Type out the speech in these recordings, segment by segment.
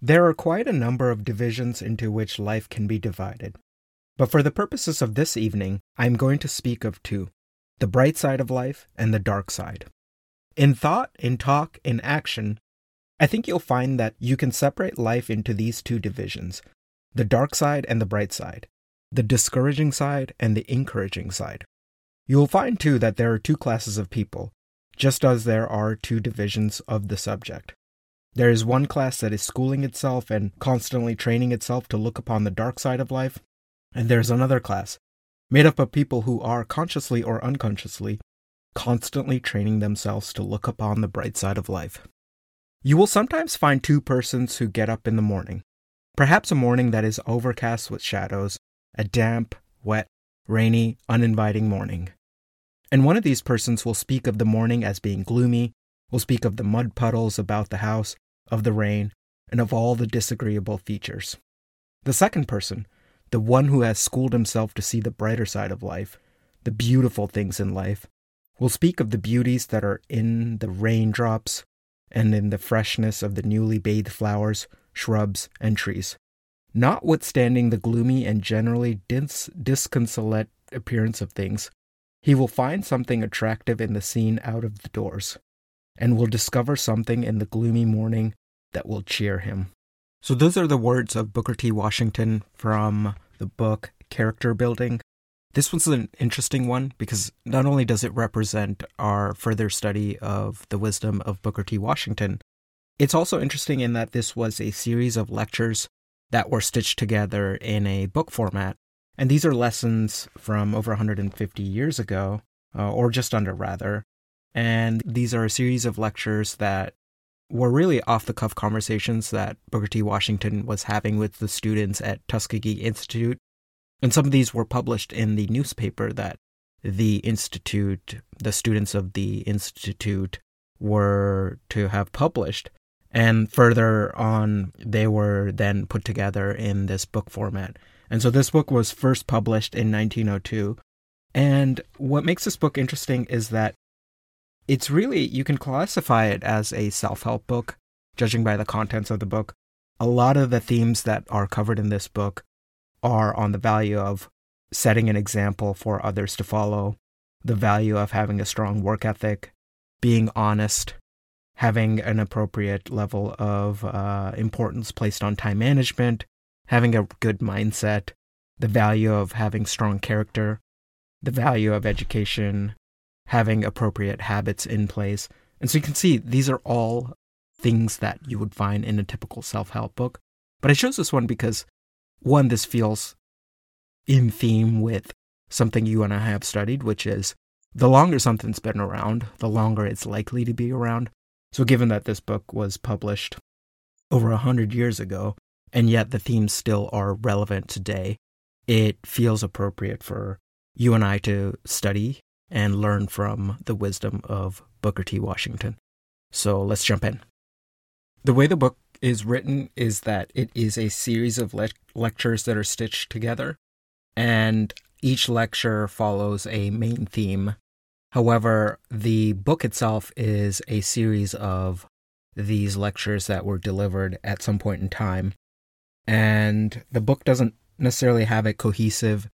There are quite a number of divisions into which life can be divided. But for the purposes of this evening, I am going to speak of two the bright side of life and the dark side. In thought, in talk, in action, I think you'll find that you can separate life into these two divisions the dark side and the bright side, the discouraging side and the encouraging side. You will find too that there are two classes of people, just as there are two divisions of the subject. There is one class that is schooling itself and constantly training itself to look upon the dark side of life, and there's another class, made up of people who are consciously or unconsciously constantly training themselves to look upon the bright side of life. You will sometimes find two persons who get up in the morning, perhaps a morning that is overcast with shadows, a damp, wet, rainy, uninviting morning. And one of these persons will speak of the morning as being gloomy, will speak of the mud puddles about the house, of the rain, and of all the disagreeable features. The second person, the one who has schooled himself to see the brighter side of life, the beautiful things in life, will speak of the beauties that are in the raindrops and in the freshness of the newly bathed flowers, shrubs, and trees. Notwithstanding the gloomy and generally dis- disconsolate appearance of things, he will find something attractive in the scene out of the doors, and will discover something in the gloomy morning that will cheer him. So, those are the words of Booker T. Washington from the book Character Building. This one's an interesting one because not only does it represent our further study of the wisdom of Booker T. Washington, it's also interesting in that this was a series of lectures that were stitched together in a book format. And these are lessons from over 150 years ago, uh, or just under rather. And these are a series of lectures that were really off the cuff conversations that Booker T. Washington was having with the students at Tuskegee Institute. And some of these were published in the newspaper that the Institute, the students of the Institute, were to have published. And further on, they were then put together in this book format. And so this book was first published in 1902. And what makes this book interesting is that it's really, you can classify it as a self help book, judging by the contents of the book. A lot of the themes that are covered in this book are on the value of setting an example for others to follow, the value of having a strong work ethic, being honest, having an appropriate level of uh, importance placed on time management, having a good mindset, the value of having strong character, the value of education, having appropriate habits in place. And so you can see these are all things that you would find in a typical self help book. But I chose this one because, one, this feels in theme with something you and I have studied, which is the longer something's been around, the longer it's likely to be around. So, given that this book was published over a hundred years ago, and yet the themes still are relevant today, it feels appropriate for you and I to study and learn from the wisdom of Booker T. Washington. So, let's jump in. The way the book is written is that it is a series of le- lectures that are stitched together, and each lecture follows a main theme However, the book itself is a series of these lectures that were delivered at some point in time. And the book doesn't necessarily have a cohesive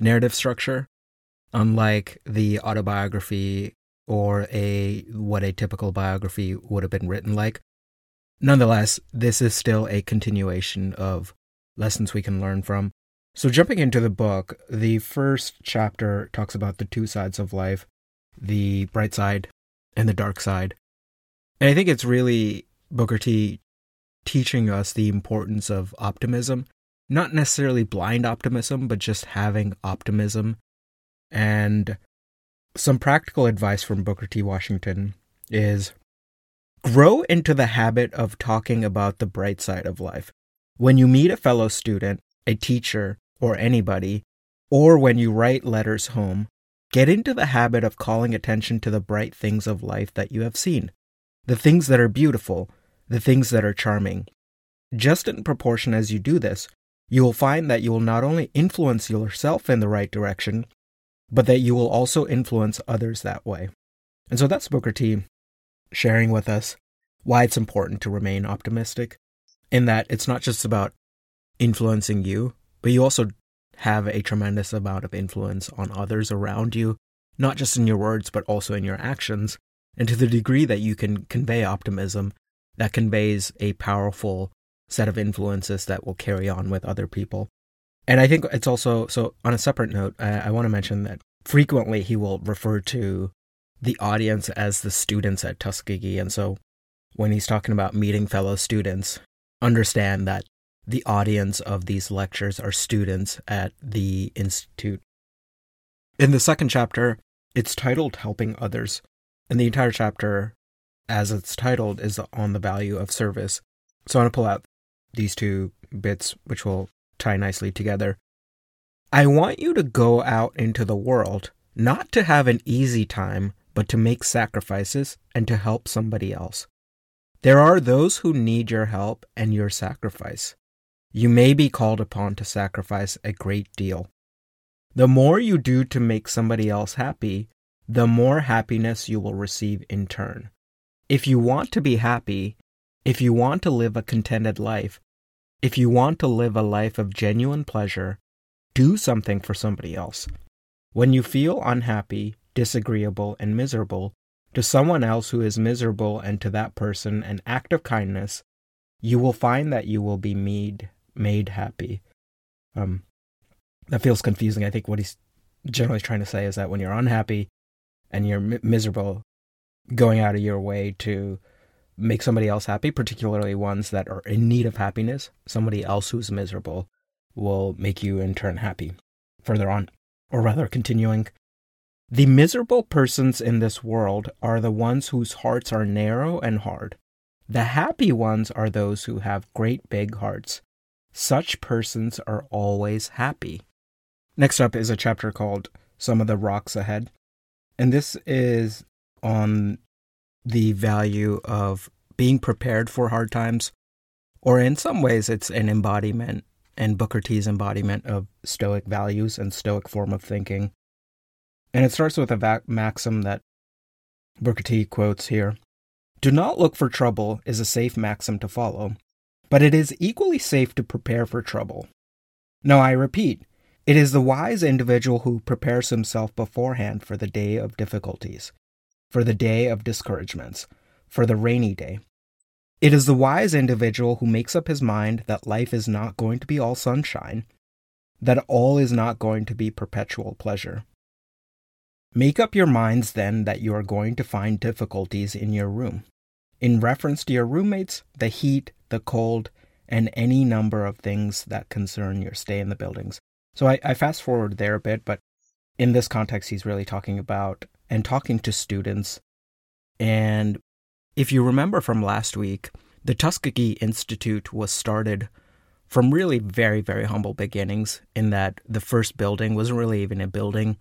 narrative structure, unlike the autobiography or a what a typical biography would have been written like. Nonetheless, this is still a continuation of lessons we can learn from. So, jumping into the book, the first chapter talks about the two sides of life the bright side and the dark side. And I think it's really Booker T teaching us the importance of optimism, not necessarily blind optimism, but just having optimism. And some practical advice from Booker T. Washington is grow into the habit of talking about the bright side of life. When you meet a fellow student, a teacher, or anybody, or when you write letters home, Get into the habit of calling attention to the bright things of life that you have seen, the things that are beautiful, the things that are charming. Just in proportion as you do this, you will find that you will not only influence yourself in the right direction, but that you will also influence others that way. And so that's Booker T sharing with us why it's important to remain optimistic. in that it's not just about influencing you, but you also have a tremendous amount of influence on others around you, not just in your words, but also in your actions. And to the degree that you can convey optimism, that conveys a powerful set of influences that will carry on with other people. And I think it's also, so on a separate note, I, I want to mention that frequently he will refer to the audience as the students at Tuskegee. And so when he's talking about meeting fellow students, understand that the audience of these lectures are students at the Institute. In the second chapter, it's titled Helping Others. And the entire chapter, as it's titled, is on the value of service. So I want to pull out these two bits, which will tie nicely together. I want you to go out into the world, not to have an easy time, but to make sacrifices and to help somebody else. There are those who need your help and your sacrifice. You may be called upon to sacrifice a great deal. The more you do to make somebody else happy, the more happiness you will receive in turn. If you want to be happy, if you want to live a contented life, if you want to live a life of genuine pleasure, do something for somebody else. When you feel unhappy, disagreeable, and miserable, to someone else who is miserable and to that person an act of kindness, you will find that you will be made made happy. Um, that feels confusing. I think what he's generally trying to say is that when you're unhappy and you're miserable, going out of your way to make somebody else happy, particularly ones that are in need of happiness, somebody else who's miserable, will make you in turn happy. Further on, or rather continuing, the miserable persons in this world are the ones whose hearts are narrow and hard. The happy ones are those who have great big hearts. Such persons are always happy. Next up is a chapter called Some of the Rocks Ahead. And this is on the value of being prepared for hard times, or in some ways, it's an embodiment and Booker T's embodiment of Stoic values and Stoic form of thinking. And it starts with a maxim that Booker T quotes here Do not look for trouble is a safe maxim to follow, but it is equally safe to prepare for trouble. No, I repeat, it is the wise individual who prepares himself beforehand for the day of difficulties, for the day of discouragements, for the rainy day, it is the wise individual who makes up his mind that life is not going to be all sunshine, that all is not going to be perpetual pleasure. Make up your minds then that you are going to find difficulties in your room, in reference to your roommates, the heat, the cold, and any number of things that concern your stay in the buildings. So I, I fast forward there a bit, but in this context, he's really talking about and talking to students and if you remember from last week, the Tuskegee Institute was started from really very, very humble beginnings, in that the first building wasn't really even a building.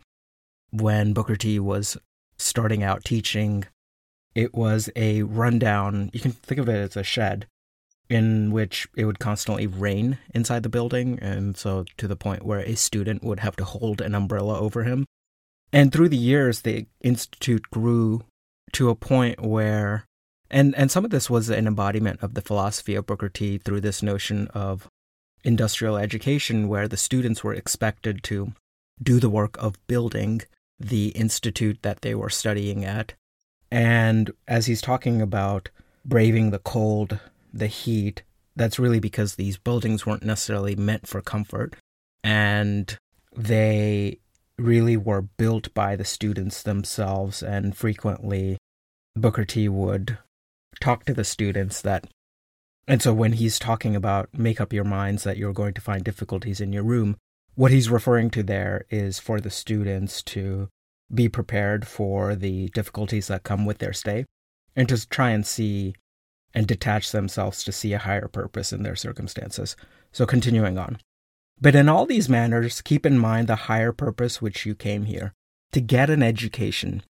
When Booker T was starting out teaching, it was a rundown, you can think of it as a shed in which it would constantly rain inside the building. And so to the point where a student would have to hold an umbrella over him. And through the years, the Institute grew to a point where and and some of this was an embodiment of the philosophy of Booker T through this notion of industrial education where the students were expected to do the work of building the institute that they were studying at. And as he's talking about braving the cold, the heat, that's really because these buildings weren't necessarily meant for comfort. And they really were built by the students themselves. And frequently, Booker T would talk to the students that and so when he's talking about make up your minds that you're going to find difficulties in your room what he's referring to there is for the students to be prepared for the difficulties that come with their stay and to try and see and detach themselves to see a higher purpose in their circumstances. So, continuing on. But in all these manners, keep in mind the higher purpose which you came here to get an education.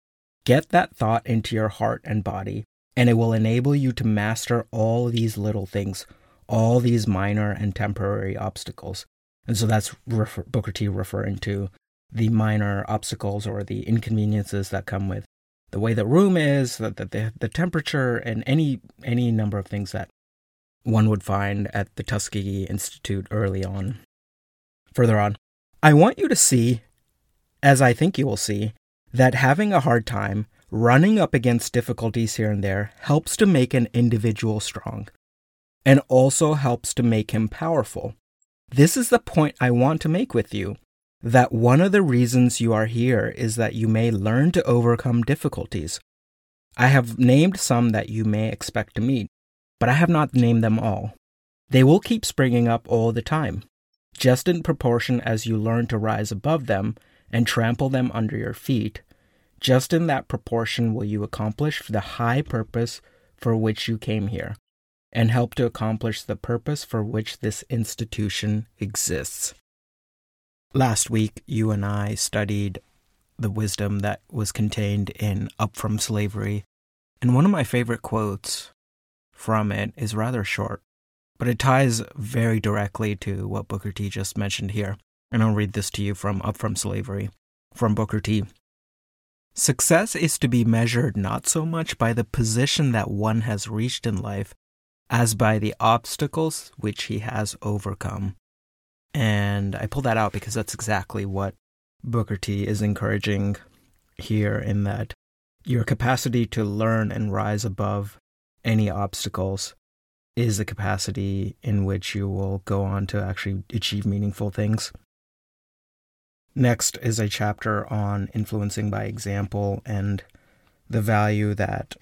Get that thought into your heart and body, and it will enable you to master all these little things, all these minor and temporary obstacles. And so that's refer- Booker T referring to the minor obstacles or the inconveniences that come with the way the room is, the, the, the temperature, and any any number of things that one would find at the Tuskegee Institute early on. Further on, I want you to see, as I think you will see, that having a hard time, running up against difficulties here and there, helps to make an individual strong and also helps to make him powerful. This is the point I want to make with you that one of the reasons you are here is that you may learn to overcome difficulties. I have named some that you may expect to meet, but I have not named them all. They will keep springing up all the time, just in proportion as you learn to rise above them and trample them under your feet. Just in that proportion will you accomplish the high purpose for which you came here, and help to accomplish the purpose for which this institution exists. Last week, you and I studied the wisdom that was contained in Up From Slavery, and one of my favorite quotes from it is rather short, but it ties very directly to what Booker T just mentioned here. And I'll read this to you from Up From Slavery from Booker T. Success is to be measured not so much by the position that one has reached in life as by the obstacles which he has overcome. And I pull that out because that's exactly what Booker T is encouraging here in that your capacity to learn and rise above any obstacles is the capacity in which you will go on to actually achieve meaningful things. Next is a chapter on influencing by example and the value that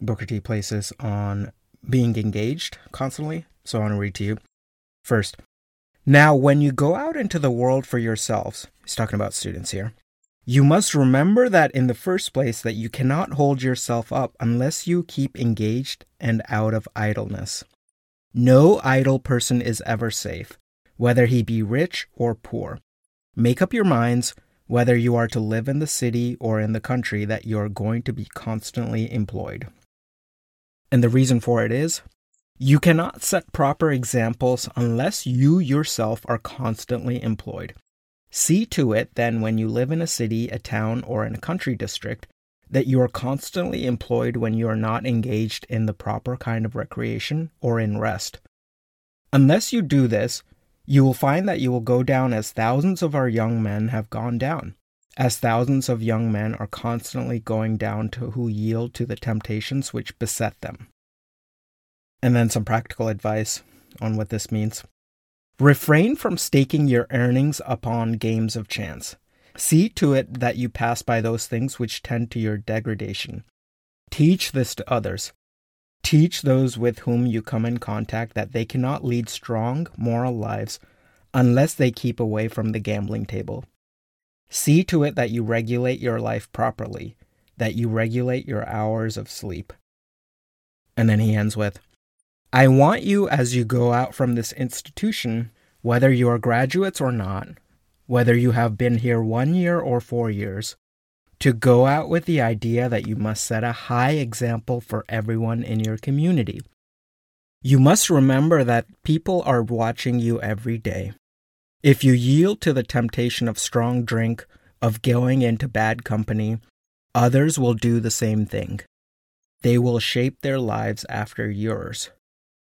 Booker T places on being engaged constantly. So I want to read to you. First, now, when you go out into the world for yourselves, he's talking about students here, you must remember that in the first place that you cannot hold yourself up unless you keep engaged and out of idleness. No idle person is ever safe, whether he be rich or poor. Make up your minds whether you are to live in the city or in the country that you are going to be constantly employed. And the reason for it is you cannot set proper examples unless you yourself are constantly employed. See to it, then, when you live in a city, a town, or in a country district, that you are constantly employed when you are not engaged in the proper kind of recreation or in rest. Unless you do this, you will find that you will go down as thousands of our young men have gone down, as thousands of young men are constantly going down to who yield to the temptations which beset them. And then some practical advice on what this means. Refrain from staking your earnings upon games of chance. See to it that you pass by those things which tend to your degradation. Teach this to others. Teach those with whom you come in contact that they cannot lead strong, moral lives unless they keep away from the gambling table. See to it that you regulate your life properly, that you regulate your hours of sleep. And then he ends with I want you, as you go out from this institution, whether you are graduates or not, whether you have been here one year or four years, to go out with the idea that you must set a high example for everyone in your community. You must remember that people are watching you every day. If you yield to the temptation of strong drink, of going into bad company, others will do the same thing. They will shape their lives after yours.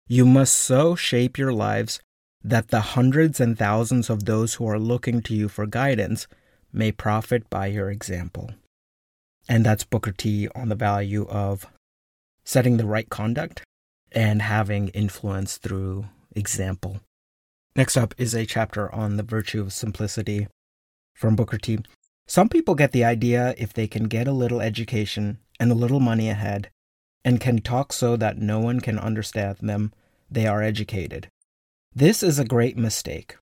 You must so shape your lives that the hundreds and thousands of those who are looking to you for guidance may profit by your example. And that's Booker T on the value of setting the right conduct and having influence through example. Next up is a chapter on the virtue of simplicity from Booker T. Some people get the idea if they can get a little education and a little money ahead, and can talk so that no one can understand them, they are educated. This is a great mistake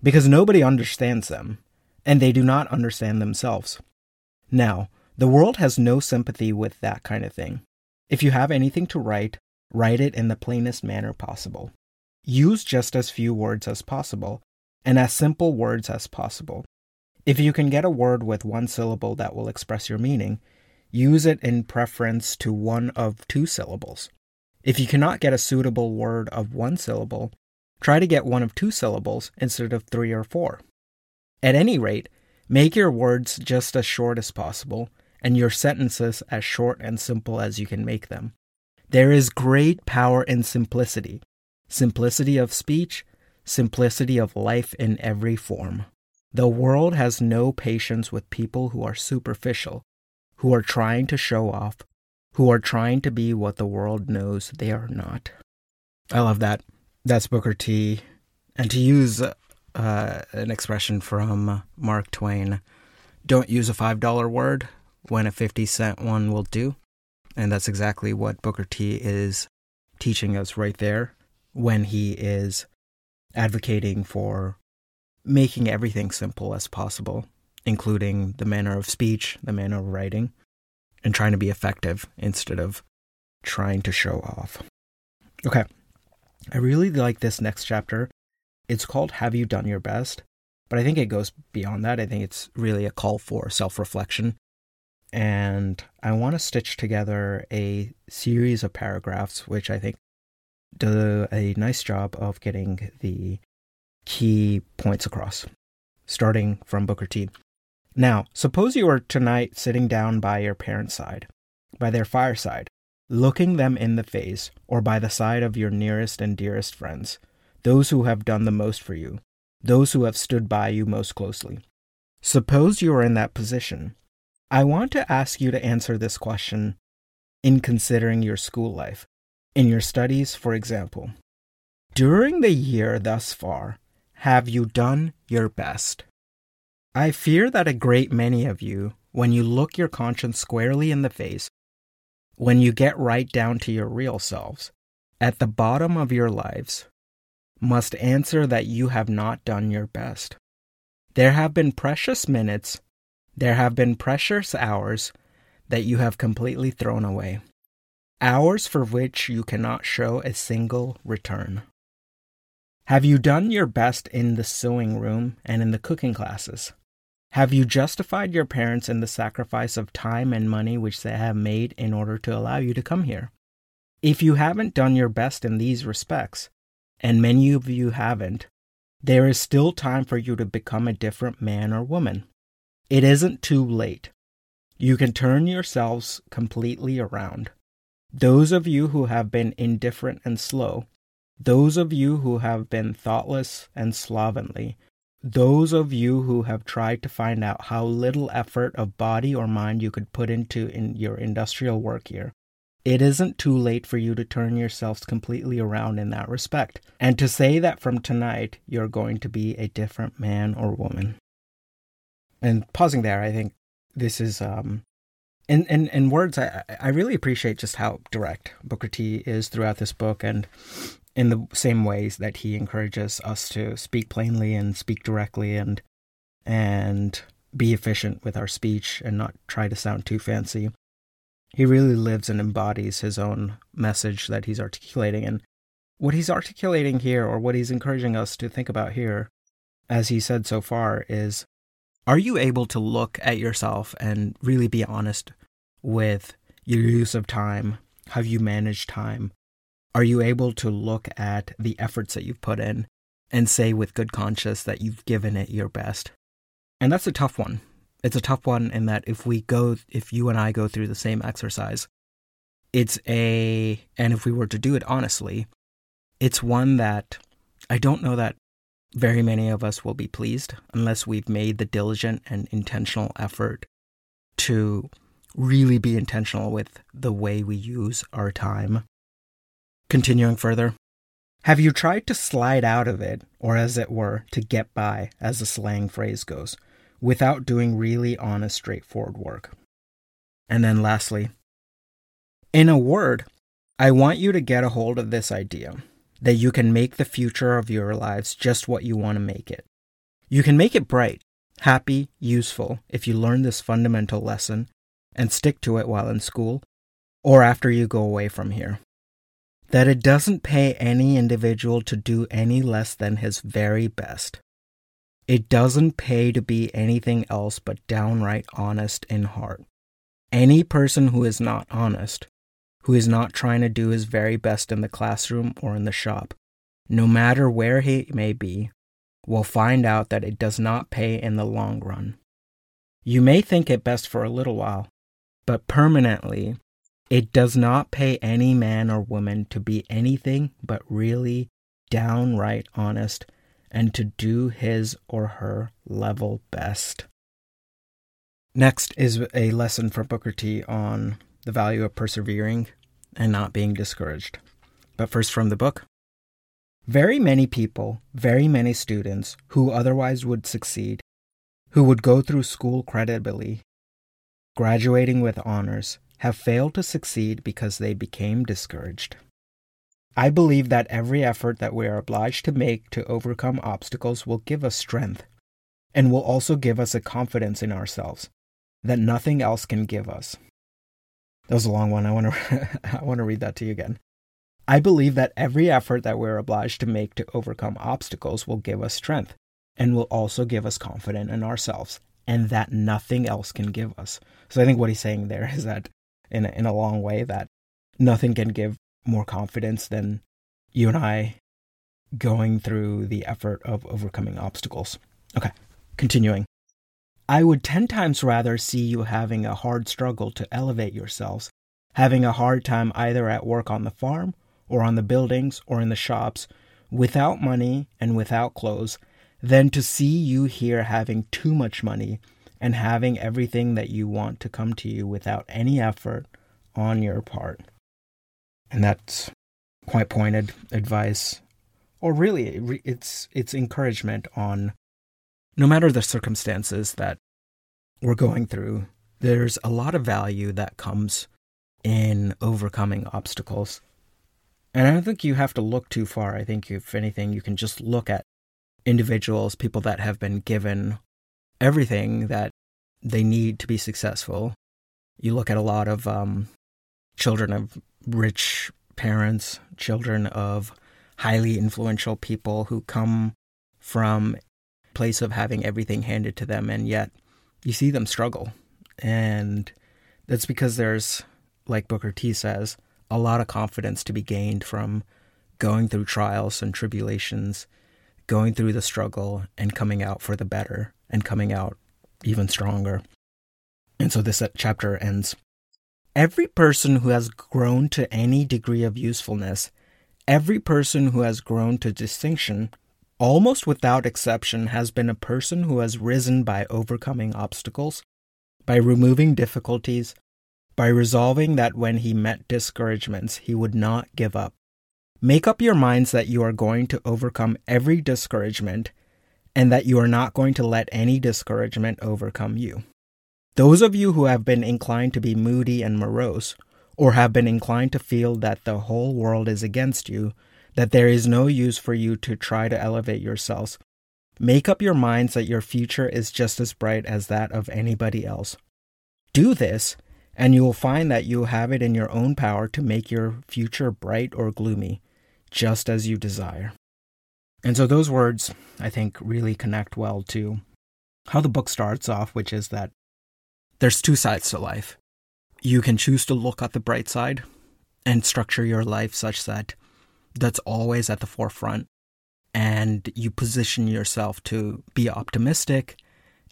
because nobody understands them, and they do not understand themselves. Now, the world has no sympathy with that kind of thing. If you have anything to write, write it in the plainest manner possible. Use just as few words as possible, and as simple words as possible. If you can get a word with one syllable that will express your meaning, use it in preference to one of two syllables. If you cannot get a suitable word of one syllable, try to get one of two syllables instead of three or four. At any rate, make your words just as short as possible and your sentences as short and simple as you can make them. There is great power in simplicity, simplicity of speech, simplicity of life in every form. The world has no patience with people who are superficial, who are trying to show off, who are trying to be what the world knows they are not. I love that. That's Booker T. And to use uh, an expression from Mark Twain, don't use a $5 word when a 50 cent one will do. And that's exactly what Booker T is teaching us right there when he is advocating for making everything simple as possible, including the manner of speech, the manner of writing, and trying to be effective instead of trying to show off. Okay. I really like this next chapter. It's called Have You Done Your Best? But I think it goes beyond that. I think it's really a call for self reflection. And I want to stitch together a series of paragraphs, which I think do a nice job of getting the key points across, starting from Booker T. Now, suppose you are tonight sitting down by your parents' side, by their fireside, looking them in the face, or by the side of your nearest and dearest friends, those who have done the most for you, those who have stood by you most closely. Suppose you are in that position. I want to ask you to answer this question in considering your school life, in your studies, for example. During the year thus far, have you done your best? I fear that a great many of you, when you look your conscience squarely in the face, when you get right down to your real selves, at the bottom of your lives, must answer that you have not done your best. There have been precious minutes, there have been precious hours that you have completely thrown away, hours for which you cannot show a single return. Have you done your best in the sewing room and in the cooking classes? Have you justified your parents in the sacrifice of time and money which they have made in order to allow you to come here? If you haven't done your best in these respects, and many of you haven't, there is still time for you to become a different man or woman. It isn't too late. You can turn yourselves completely around. Those of you who have been indifferent and slow, those of you who have been thoughtless and slovenly, those of you who have tried to find out how little effort of body or mind you could put into in your industrial work here, it isn't too late for you to turn yourselves completely around in that respect, and to say that from tonight you're going to be a different man or woman. And pausing there, I think this is um, in, in, in words, I, I really appreciate just how direct Booker T is throughout this book and in the same ways that he encourages us to speak plainly and speak directly and and be efficient with our speech and not try to sound too fancy he really lives and embodies his own message that he's articulating. And what he's articulating here, or what he's encouraging us to think about here, as he said so far, is are you able to look at yourself and really be honest with your use of time? Have you managed time? Are you able to look at the efforts that you've put in and say with good conscience that you've given it your best? And that's a tough one it's a tough one in that if we go, if you and I go through the same exercise, it's a, and if we were to do it honestly, it's one that I don't know that very many of us will be pleased unless we've made the diligent and intentional effort to really be intentional with the way we use our time. Continuing further, have you tried to slide out of it, or as it were, to get by, as the slang phrase goes? without doing really honest, straightforward work. And then lastly, in a word, I want you to get a hold of this idea that you can make the future of your lives just what you want to make it. You can make it bright, happy, useful if you learn this fundamental lesson and stick to it while in school or after you go away from here. That it doesn't pay any individual to do any less than his very best. It doesn't pay to be anything else but downright honest in heart. Any person who is not honest, who is not trying to do his very best in the classroom or in the shop, no matter where he may be, will find out that it does not pay in the long run. You may think it best for a little while, but permanently, it does not pay any man or woman to be anything but really downright honest and to do his or her level best. Next is a lesson from Booker T on the value of persevering and not being discouraged. But first, from the book. Very many people, very many students who otherwise would succeed, who would go through school creditably, graduating with honors, have failed to succeed because they became discouraged. I believe that every effort that we are obliged to make to overcome obstacles will give us strength and will also give us a confidence in ourselves that nothing else can give us. That was a long one. I want to I want to read that to you again. I believe that every effort that we're obliged to make to overcome obstacles will give us strength and will also give us confidence in ourselves and that nothing else can give us. So I think what he's saying there is that in a, in a long way that nothing can give more confidence than you and I going through the effort of overcoming obstacles. Okay, continuing. I would 10 times rather see you having a hard struggle to elevate yourselves, having a hard time either at work on the farm or on the buildings or in the shops, without money and without clothes, than to see you here having too much money and having everything that you want to come to you without any effort on your part. And that's quite pointed advice, or really, it's it's encouragement on no matter the circumstances that we're going through. There's a lot of value that comes in overcoming obstacles. And I don't think you have to look too far. I think, if anything, you can just look at individuals, people that have been given everything that they need to be successful. You look at a lot of um, children of rich parents, children of highly influential people who come from place of having everything handed to them, and yet you see them struggle. And that's because there's, like Booker T says, a lot of confidence to be gained from going through trials and tribulations, going through the struggle, and coming out for the better and coming out even stronger. And so this uh, chapter ends. Every person who has grown to any degree of usefulness, every person who has grown to distinction, almost without exception, has been a person who has risen by overcoming obstacles, by removing difficulties, by resolving that when he met discouragements, he would not give up. Make up your minds that you are going to overcome every discouragement and that you are not going to let any discouragement overcome you. Those of you who have been inclined to be moody and morose, or have been inclined to feel that the whole world is against you, that there is no use for you to try to elevate yourselves, make up your minds that your future is just as bright as that of anybody else. Do this, and you will find that you have it in your own power to make your future bright or gloomy, just as you desire. And so those words, I think, really connect well to how the book starts off, which is that there's two sides to life. You can choose to look at the bright side and structure your life such that that's always at the forefront and you position yourself to be optimistic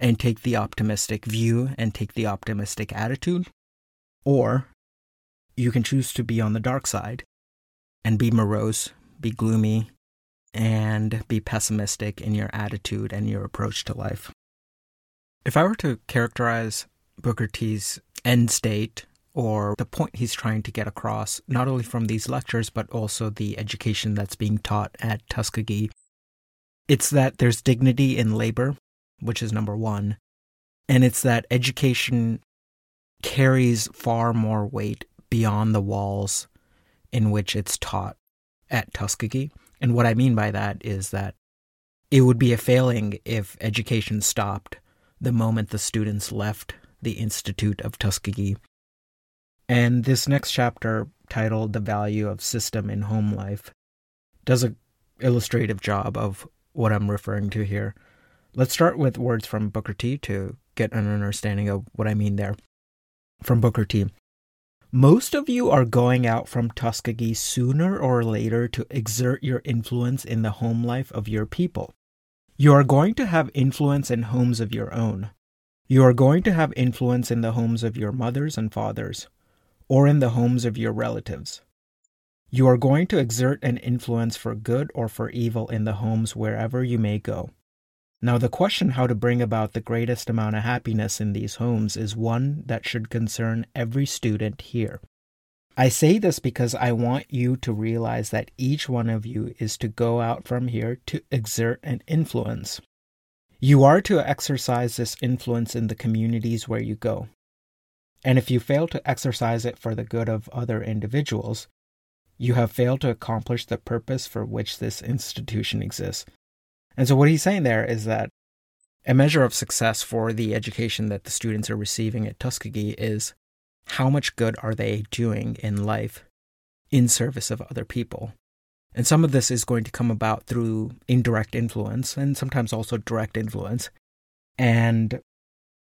and take the optimistic view and take the optimistic attitude. Or you can choose to be on the dark side and be morose, be gloomy, and be pessimistic in your attitude and your approach to life. If I were to characterize Booker T's end state or the point he's trying to get across, not only from these lectures, but also the education that's being taught at Tuskegee, it's that there's dignity in labor, which is number one, and it's that education carries far more weight beyond the walls in which it's taught at Tuskegee. And what I mean by that is that it would be a failing if education stopped the moment the students left the Institute of Tuskegee. And this next chapter, titled The Value of System in Home Life, does an illustrative job of what I'm referring to here. Let's start with words from Booker T to get an understanding of what I mean there. From Booker T. Most of you are going out from Tuskegee sooner or later to exert your influence in the home life of your people. You are going to have influence in homes of your own. You are going to have influence in the homes of your mothers and fathers, or in the homes of your relatives. You are going to exert an influence for good or for evil in the homes wherever you may go. Now, the question how to bring about the greatest amount of happiness in these homes is one that should concern every student here. I say this because I want you to realize that each one of you is to go out from here to exert an influence. You are to exercise this influence in the communities where you go. And if you fail to exercise it for the good of other individuals, you have failed to accomplish the purpose for which this institution exists. And so, what he's saying there is that a measure of success for the education that the students are receiving at Tuskegee is how much good are they doing in life in service of other people? And some of this is going to come about through indirect influence and sometimes also direct influence. And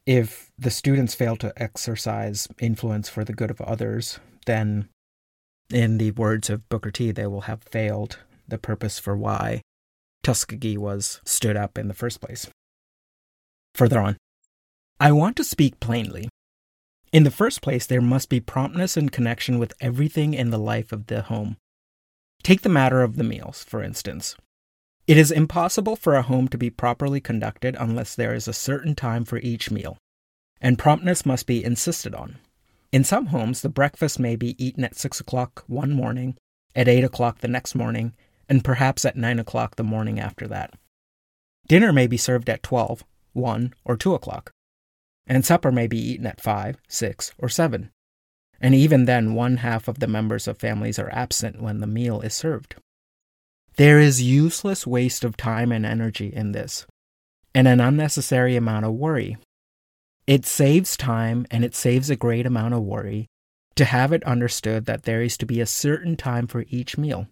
if the students fail to exercise influence for the good of others, then, in the words of Booker T, they will have failed the purpose for why Tuskegee was stood up in the first place. Further on, I want to speak plainly. In the first place, there must be promptness and connection with everything in the life of the home. Take the matter of the meals, for instance. It is impossible for a home to be properly conducted unless there is a certain time for each meal, and promptness must be insisted on. In some homes, the breakfast may be eaten at 6 o'clock one morning, at 8 o'clock the next morning, and perhaps at 9 o'clock the morning after that. Dinner may be served at twelve, one, or 2 o'clock and supper may be eaten at 5, 6, or 7. And even then, one half of the members of families are absent when the meal is served. There is useless waste of time and energy in this, and an unnecessary amount of worry. It saves time and it saves a great amount of worry to have it understood that there is to be a certain time for each meal,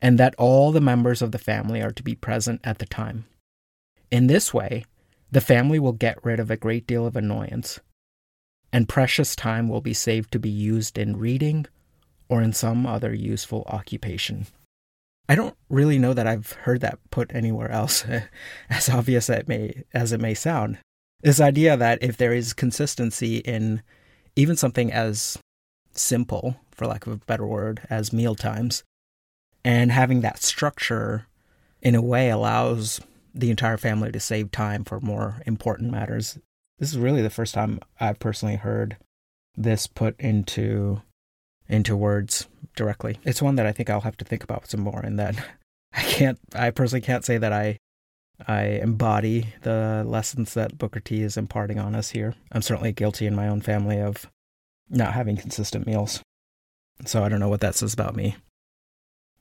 and that all the members of the family are to be present at the time. In this way, the family will get rid of a great deal of annoyance, and precious time will be saved to be used in reading or in some other useful occupation. I don't really know that I've heard that put anywhere else, as obvious as it may, as it may sound. This idea that if there is consistency in even something as simple, for lack of a better word, as meal times, and having that structure in a way allows the entire family to save time for more important matters. This is really the first time I've personally heard this put into into words directly. It's one that I think I'll have to think about some more and that I can't I personally can't say that I I embody the lessons that Booker T is imparting on us here. I'm certainly guilty in my own family of not having consistent meals. So I don't know what that says about me.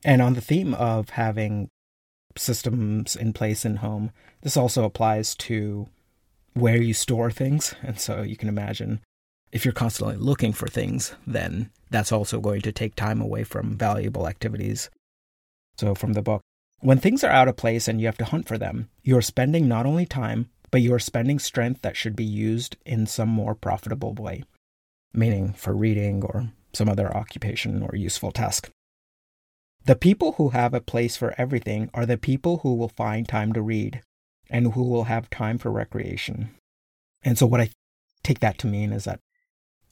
And on the theme of having systems in place in home. This also applies to where you store things. And so you can imagine if you're constantly looking for things, then that's also going to take time away from valuable activities. So, from the book, when things are out of place and you have to hunt for them, you are spending not only time, but you are spending strength that should be used in some more profitable way, meaning for reading or some other occupation or useful task. The people who have a place for everything are the people who will find time to read and who will have time for recreation. And so, what I take that to mean is that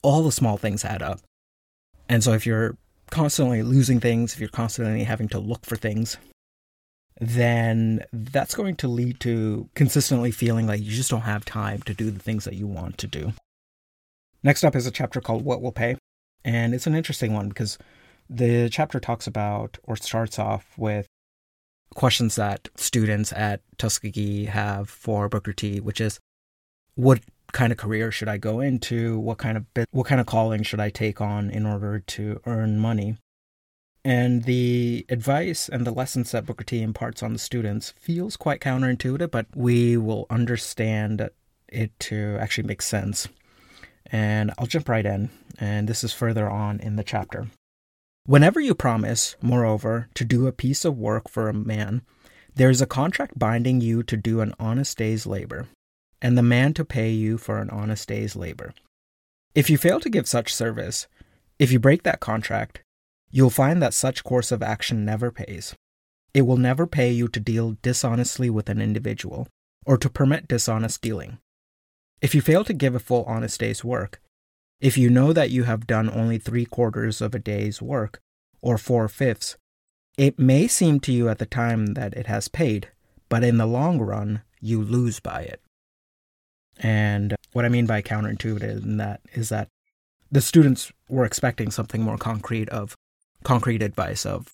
all the small things add up. And so, if you're constantly losing things, if you're constantly having to look for things, then that's going to lead to consistently feeling like you just don't have time to do the things that you want to do. Next up is a chapter called What Will Pay. And it's an interesting one because the chapter talks about or starts off with questions that students at Tuskegee have for Booker T, which is what kind of career should I go into? What kind of what kind of calling should I take on in order to earn money? And the advice and the lessons that Booker T imparts on the students feels quite counterintuitive, but we will understand it to actually make sense. And I'll jump right in, and this is further on in the chapter. Whenever you promise, moreover, to do a piece of work for a man, there is a contract binding you to do an honest day's labor, and the man to pay you for an honest day's labor. If you fail to give such service, if you break that contract, you'll find that such course of action never pays. It will never pay you to deal dishonestly with an individual, or to permit dishonest dealing. If you fail to give a full honest day's work, if you know that you have done only three quarters of a day's work, or four fifths, it may seem to you at the time that it has paid, but in the long run, you lose by it. And what I mean by counterintuitive in that is that the students were expecting something more concrete of concrete advice of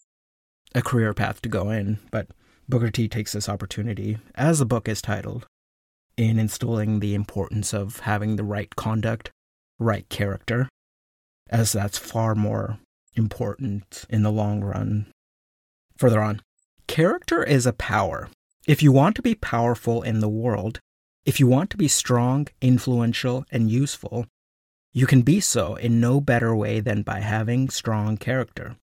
a career path to go in, but Booker T takes this opportunity, as the book is titled, in instilling the importance of having the right conduct, right character, as that's far more important in the long run. Further on, character is a power. If you want to be powerful in the world, if you want to be strong, influential, and useful, you can be so in no better way than by having strong character.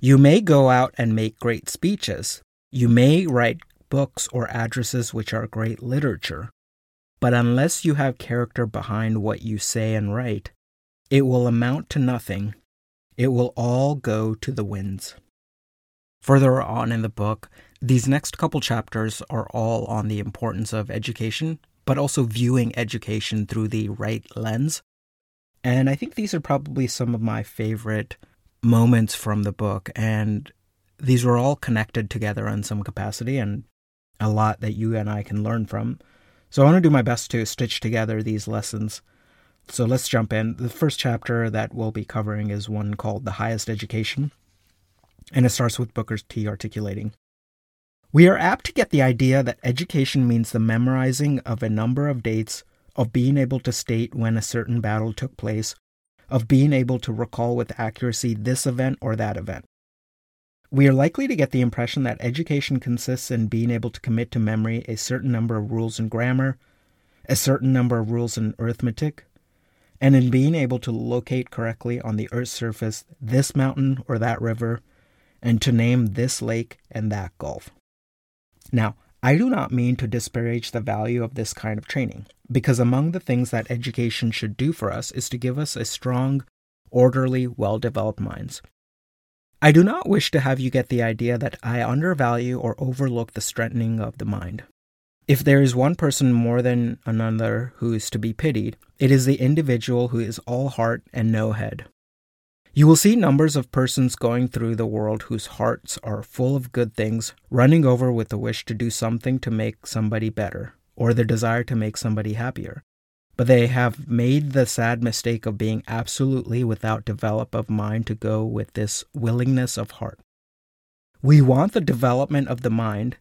You may go out and make great speeches. You may write books or addresses which are great literature. But unless you have character behind what you say and write, it will amount to nothing. It will all go to the winds. Further on in the book, these next couple chapters are all on the importance of education, but also viewing education through the right lens and I think these are probably some of my favorite moments from the book. And these were all connected together in some capacity and a lot that you and I can learn from. So I want to do my best to stitch together these lessons. So let's jump in. The first chapter that we'll be covering is one called The Highest Education. And it starts with Booker T articulating We are apt to get the idea that education means the memorizing of a number of dates of being able to state when a certain battle took place, of being able to recall with accuracy this event or that event. We are likely to get the impression that education consists in being able to commit to memory a certain number of rules in grammar, a certain number of rules in arithmetic, and in being able to locate correctly on the Earth's surface this mountain or that river, and to name this lake and that gulf. Now, I do not mean to disparage the value of this kind of training, because among the things that education should do for us is to give us a strong, orderly, well developed minds. I do not wish to have you get the idea that I undervalue or overlook the strengthening of the mind. If there is one person more than another who is to be pitied, it is the individual who is all heart and no head. You will see numbers of persons going through the world whose hearts are full of good things, running over with the wish to do something to make somebody better, or the desire to make somebody happier. But they have made the sad mistake of being absolutely without develop of mind to go with this willingness of heart. We want the development of the mind,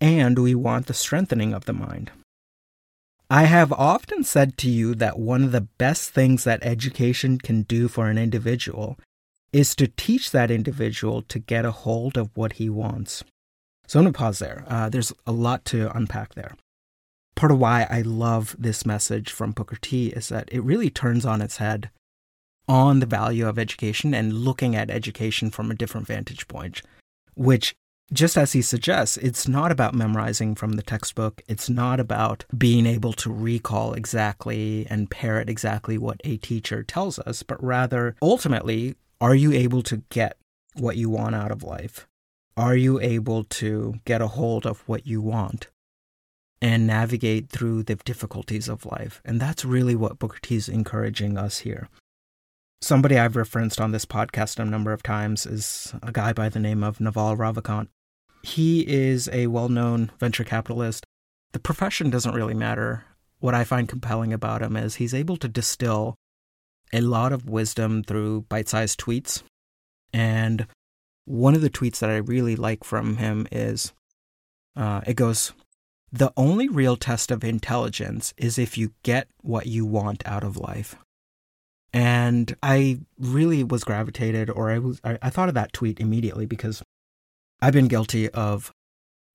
and we want the strengthening of the mind. I have often said to you that one of the best things that education can do for an individual is to teach that individual to get a hold of what he wants. So I'm going to pause there. Uh, there's a lot to unpack there. Part of why I love this message from Booker T is that it really turns on its head on the value of education and looking at education from a different vantage point, which just as he suggests, it's not about memorizing from the textbook. It's not about being able to recall exactly and parrot exactly what a teacher tells us, but rather, ultimately, are you able to get what you want out of life? Are you able to get a hold of what you want and navigate through the difficulties of life? And that's really what Booker T is encouraging us here. Somebody I've referenced on this podcast a number of times is a guy by the name of Naval Ravikant. He is a well known venture capitalist. The profession doesn't really matter. What I find compelling about him is he's able to distill a lot of wisdom through bite sized tweets. And one of the tweets that I really like from him is uh, it goes, The only real test of intelligence is if you get what you want out of life. And I really was gravitated, or I was, I, I thought of that tweet immediately because I've been guilty of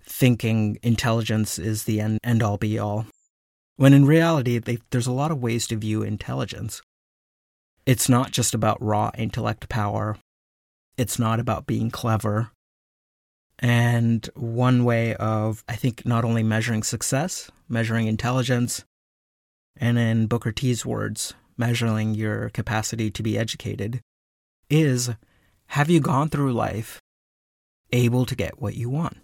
thinking intelligence is the end, end all be all, when in reality, they, there's a lot of ways to view intelligence. It's not just about raw intellect power, it's not about being clever. And one way of, I think, not only measuring success, measuring intelligence, and in Booker T's words, measuring your capacity to be educated, is have you gone through life able to get what you want.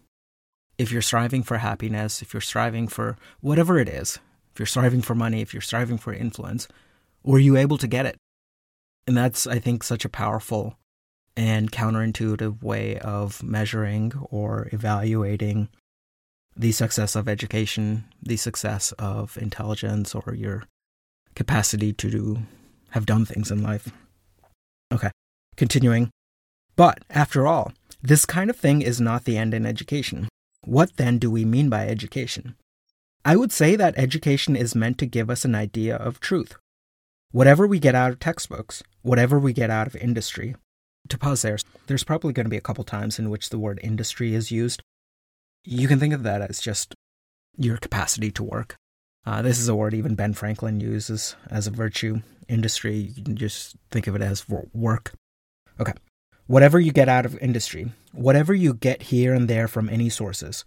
If you're striving for happiness, if you're striving for whatever it is, if you're striving for money, if you're striving for influence, were you able to get it? And that's, I think, such a powerful and counterintuitive way of measuring or evaluating the success of education, the success of intelligence, or your capacity to do, have done things in life. Okay, continuing. But after all, this kind of thing is not the end in education. What then do we mean by education? I would say that education is meant to give us an idea of truth. Whatever we get out of textbooks, whatever we get out of industry, to pause there, there's probably going to be a couple times in which the word industry is used. You can think of that as just your capacity to work. Uh, this is a word even Ben Franklin uses as a virtue. Industry, you can just think of it as work. Okay. Whatever you get out of industry, whatever you get here and there from any sources,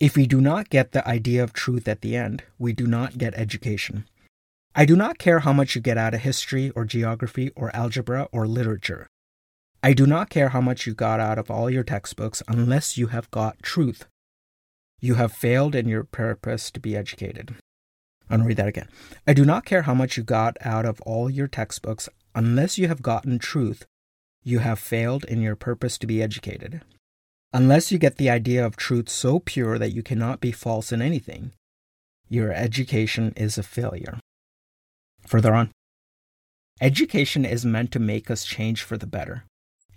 if we do not get the idea of truth at the end, we do not get education. I do not care how much you get out of history or geography or algebra or literature. I do not care how much you got out of all your textbooks unless you have got truth. You have failed in your purpose to be educated. I'm going to read that again. I do not care how much you got out of all your textbooks unless you have gotten truth. You have failed in your purpose to be educated. Unless you get the idea of truth so pure that you cannot be false in anything, your education is a failure. Further on, education is meant to make us change for the better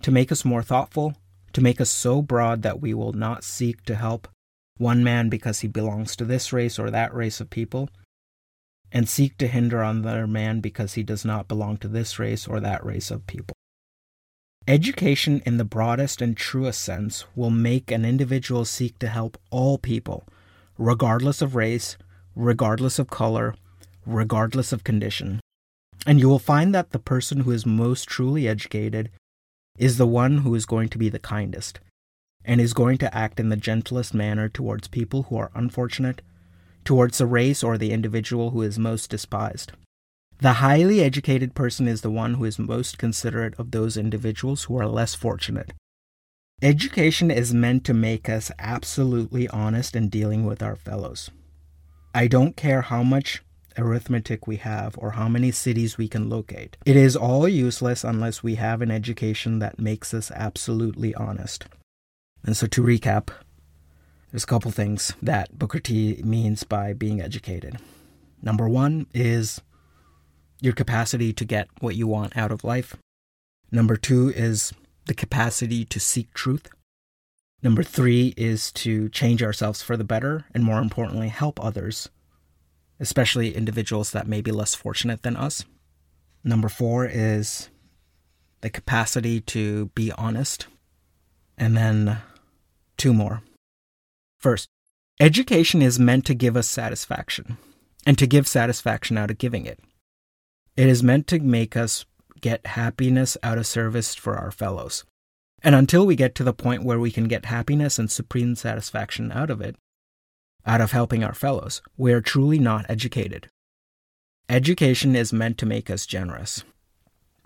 to make us more thoughtful, to make us so broad that we will not seek to help one man because he belongs to this race or that race of people, and seek to hinder another man because he does not belong to this race or that race of people. Education, in the broadest and truest sense, will make an individual seek to help all people, regardless of race, regardless of color, regardless of condition. And you will find that the person who is most truly educated is the one who is going to be the kindest, and is going to act in the gentlest manner towards people who are unfortunate, towards the race or the individual who is most despised. The highly educated person is the one who is most considerate of those individuals who are less fortunate. Education is meant to make us absolutely honest in dealing with our fellows. I don't care how much arithmetic we have or how many cities we can locate. It is all useless unless we have an education that makes us absolutely honest. And so to recap, there's a couple things that Booker T means by being educated. Number one is your capacity to get what you want out of life. Number two is the capacity to seek truth. Number three is to change ourselves for the better, and more importantly, help others especially individuals that may be less fortunate than us. Number four is the capacity to be honest. And then two more. First, education is meant to give us satisfaction and to give satisfaction out of giving it. It is meant to make us get happiness out of service for our fellows. And until we get to the point where we can get happiness and supreme satisfaction out of it, out of helping our fellows. We are truly not educated. Education is meant to make us generous.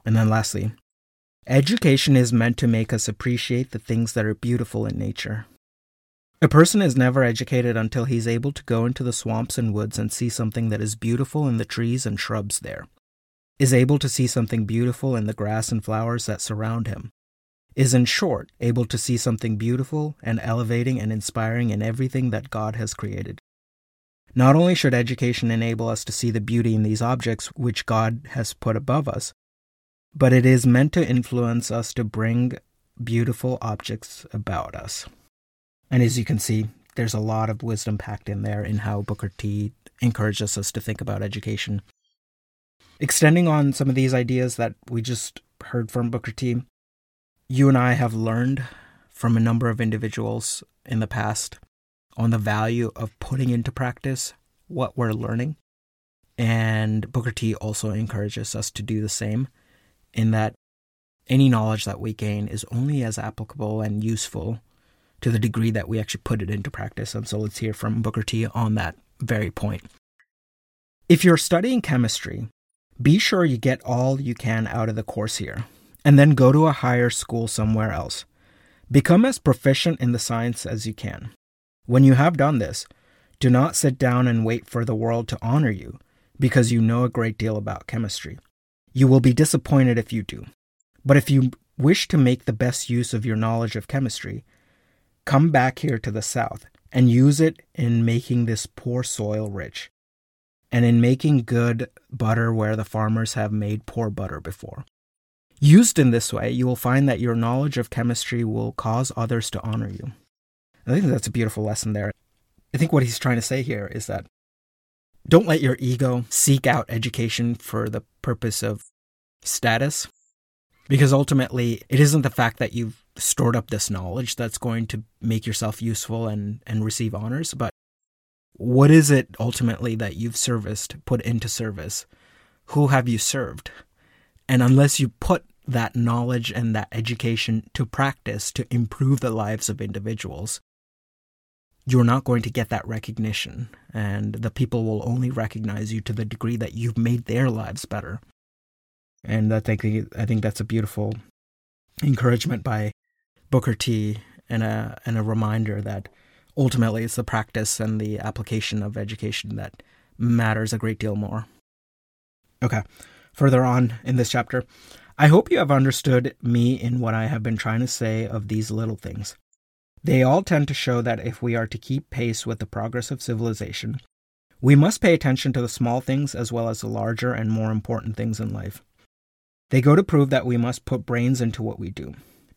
And then lastly, education is meant to make us appreciate the things that are beautiful in nature. A person is never educated until he's able to go into the swamps and woods and see something that is beautiful in the trees and shrubs there, is able to see something beautiful in the grass and flowers that surround him, is, in short, able to see something beautiful and elevating and inspiring in everything that God has created. Not only should education enable us to see the beauty in these objects which God has put above us, but it is meant to influence us to bring beautiful objects about us. And as you can see, there's a lot of wisdom packed in there in how Booker T encourages us to think about education. Extending on some of these ideas that we just heard from Booker T, you and I have learned from a number of individuals in the past on the value of putting into practice what we're learning. And Booker T also encourages us to do the same, in that any knowledge that we gain is only as applicable and useful to the degree that we actually put it into practice. And so let's hear from Booker T on that very point. If you're studying chemistry, be sure you get all you can out of the course here and then go to a higher school somewhere else. Become as proficient in the science as you can. When you have done this, do not sit down and wait for the world to honor you because you know a great deal about chemistry. You will be disappointed if you do. But if you wish to make the best use of your knowledge of chemistry, come back here to the south and use it in making this poor soil rich, and in making good butter where the farmers have made poor butter before. Used in this way, you will find that your knowledge of chemistry will cause others to honor you. I think that's a beautiful lesson there. I think what he's trying to say here is that don't let your ego seek out education for the purpose of status, because ultimately it isn't the fact that you've stored up this knowledge that's going to make yourself useful and, and receive honors, but what is it ultimately that you've serviced, put into service? Who have you served? And unless you put that knowledge and that education to practice to improve the lives of individuals, you're not going to get that recognition. And the people will only recognize you to the degree that you've made their lives better. And I think, I think that's a beautiful encouragement by Booker T and a, and a reminder that ultimately it's the practice and the application of education that matters a great deal more. Okay, further on in this chapter, I hope you have understood me in what I have been trying to say of these little things. They all tend to show that if we are to keep pace with the progress of civilization, we must pay attention to the small things as well as the larger and more important things in life. They go to prove that we must put brains into what we do.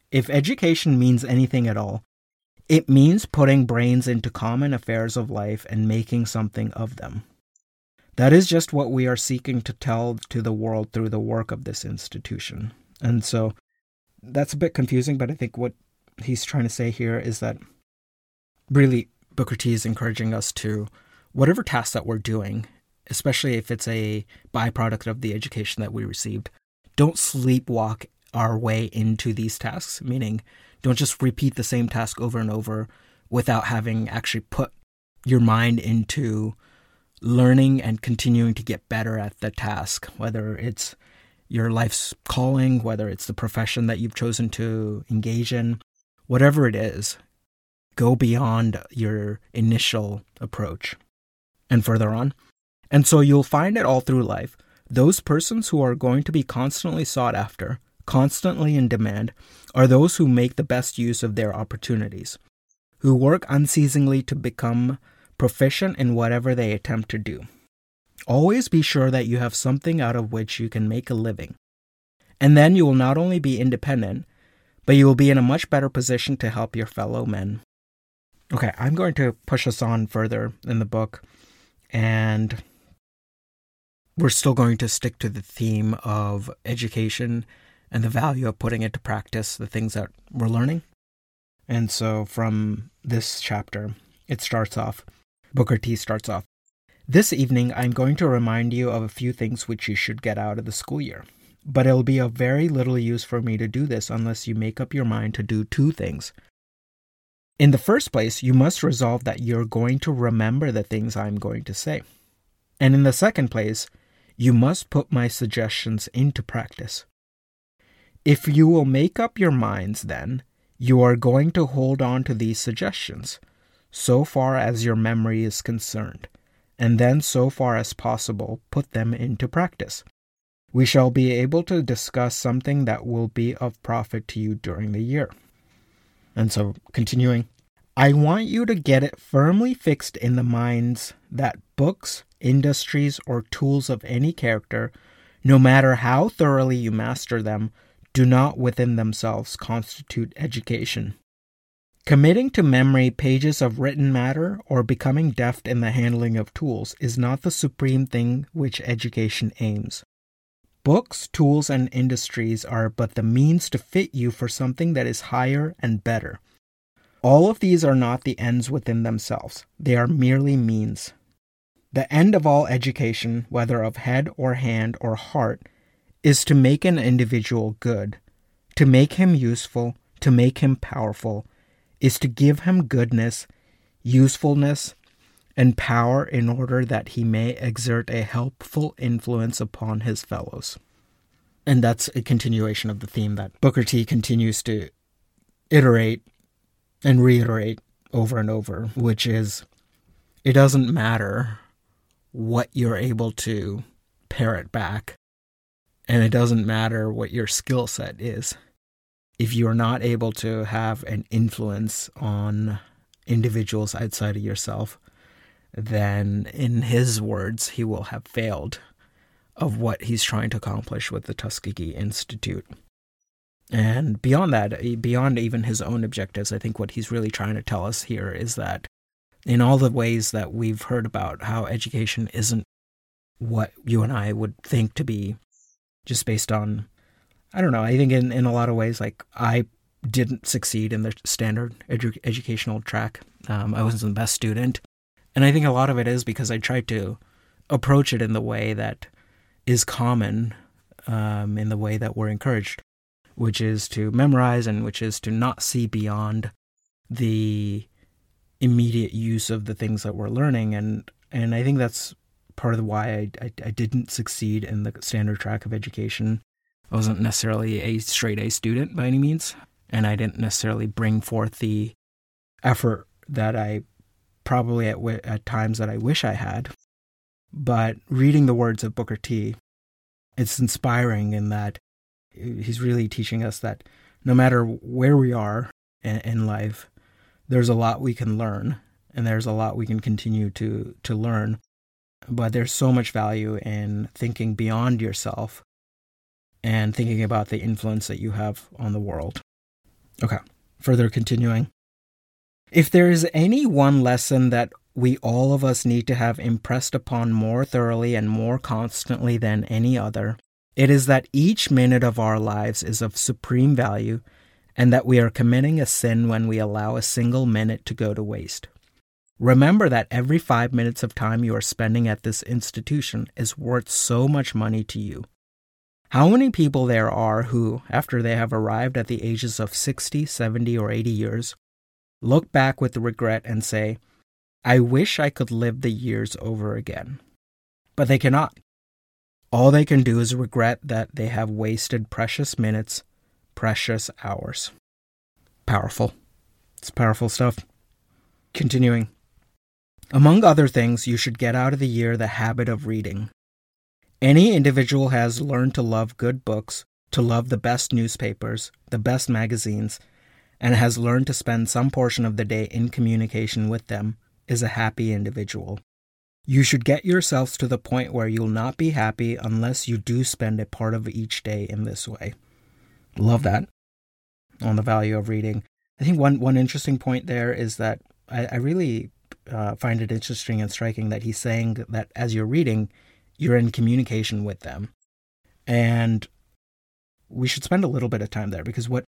If education means anything at all, it means putting brains into common affairs of life and making something of them. That is just what we are seeking to tell to the world through the work of this institution. And so that's a bit confusing, but I think what he's trying to say here is that really Booker T is encouraging us to, whatever task that we're doing, especially if it's a byproduct of the education that we received, don't sleepwalk our way into these tasks, meaning don't just repeat the same task over and over without having actually put your mind into learning and continuing to get better at the task, whether it's your life's calling, whether it's the profession that you've chosen to engage in, whatever it is, go beyond your initial approach and further on. And so you'll find it all through life. Those persons who are going to be constantly sought after, constantly in demand, are those who make the best use of their opportunities, who work unceasingly to become proficient in whatever they attempt to do. Always be sure that you have something out of which you can make a living. And then you will not only be independent, but you will be in a much better position to help your fellow men. Okay, I'm going to push us on further in the book, and we're still going to stick to the theme of education and the value of putting into practice the things that we're learning. And so from this chapter, it starts off, Booker T starts off, This evening I'm going to remind you of a few things which you should get out of the school year. But it'll be of very little use for me to do this unless you make up your mind to do two things. In the first place, you must resolve that you're going to remember the things I'm going to say. And in the second place, you must put my suggestions into practice. If you will make up your minds, then, you are going to hold on to these suggestions, so far as your memory is concerned, and then, so far as possible, put them into practice we shall be able to discuss something that will be of profit to you during the year. And so, continuing, I want you to get it firmly fixed in the minds that books, industries, or tools of any character, no matter how thoroughly you master them, do not within themselves constitute education. Committing to memory pages of written matter or becoming deft in the handling of tools is not the supreme thing which education aims. Books, tools, and industries are but the means to fit you for something that is higher and better. All of these are not the ends within themselves, they are merely means. The end of all education, whether of head or hand or heart, is to make an individual good, to make him useful, to make him powerful, is to give him goodness, usefulness, and power in order that he may exert a helpful influence upon his fellows. And that's a continuation of the theme that Booker T continues to iterate and reiterate over and over, which is it doesn't matter what you're able to parrot back, and it doesn't matter what your skill set is. If you're not able to have an influence on individuals outside of yourself, then in his words, he will have failed of what he's trying to accomplish with the Tuskegee Institute. And beyond that, beyond even his own objectives, I think what he's really trying to tell us here is that in all the ways that we've heard about how education isn't what you and I would think to be just based on, I don't know, I think in, in a lot of ways, like I didn't succeed in the standard edu- educational track. Um, I wasn't the best student. And I think a lot of it is because I tried to approach it in the way that is common, um, in the way that we're encouraged, which is to memorize and which is to not see beyond the immediate use of the things that we're learning. And, and I think that's part of why I, I, I didn't succeed in the standard track of education. I wasn't necessarily a straight A student by any means, and I didn't necessarily bring forth the effort that I probably at, at times that I wish I had. But reading the words of Booker T, it's inspiring in that he's really teaching us that no matter where we are in, in life, there's a lot we can learn, and there's a lot we can continue to to learn but there's so much value in thinking beyond yourself and thinking about the influence that you have on the world. Okay, further continuing. If there is any one lesson that we all of us need to have impressed upon more thoroughly and more constantly than any other, it is that each minute of our lives is of supreme value and that we are committing a sin when we allow a single minute to go to waste. Remember that every five minutes of time you are spending at this institution is worth so much money to you. How many people there are who, after they have arrived at the ages of 60, 70, or 80 years, look back with regret and say, I wish I could live the years over again. But they cannot. All they can do is regret that they have wasted precious minutes, precious hours. Powerful. It's powerful stuff. Continuing. Among other things, you should get out of the year the habit of reading. Any individual has learned to love good books, to love the best newspapers, the best magazines, and has learned to spend some portion of the day in communication with them is a happy individual. You should get yourselves to the point where you'll not be happy unless you do spend a part of each day in this way. Love that on the value of reading. I think one, one interesting point there is that I, I really uh, find it interesting and striking that he's saying that as you're reading, you're in communication with them. And we should spend a little bit of time there because what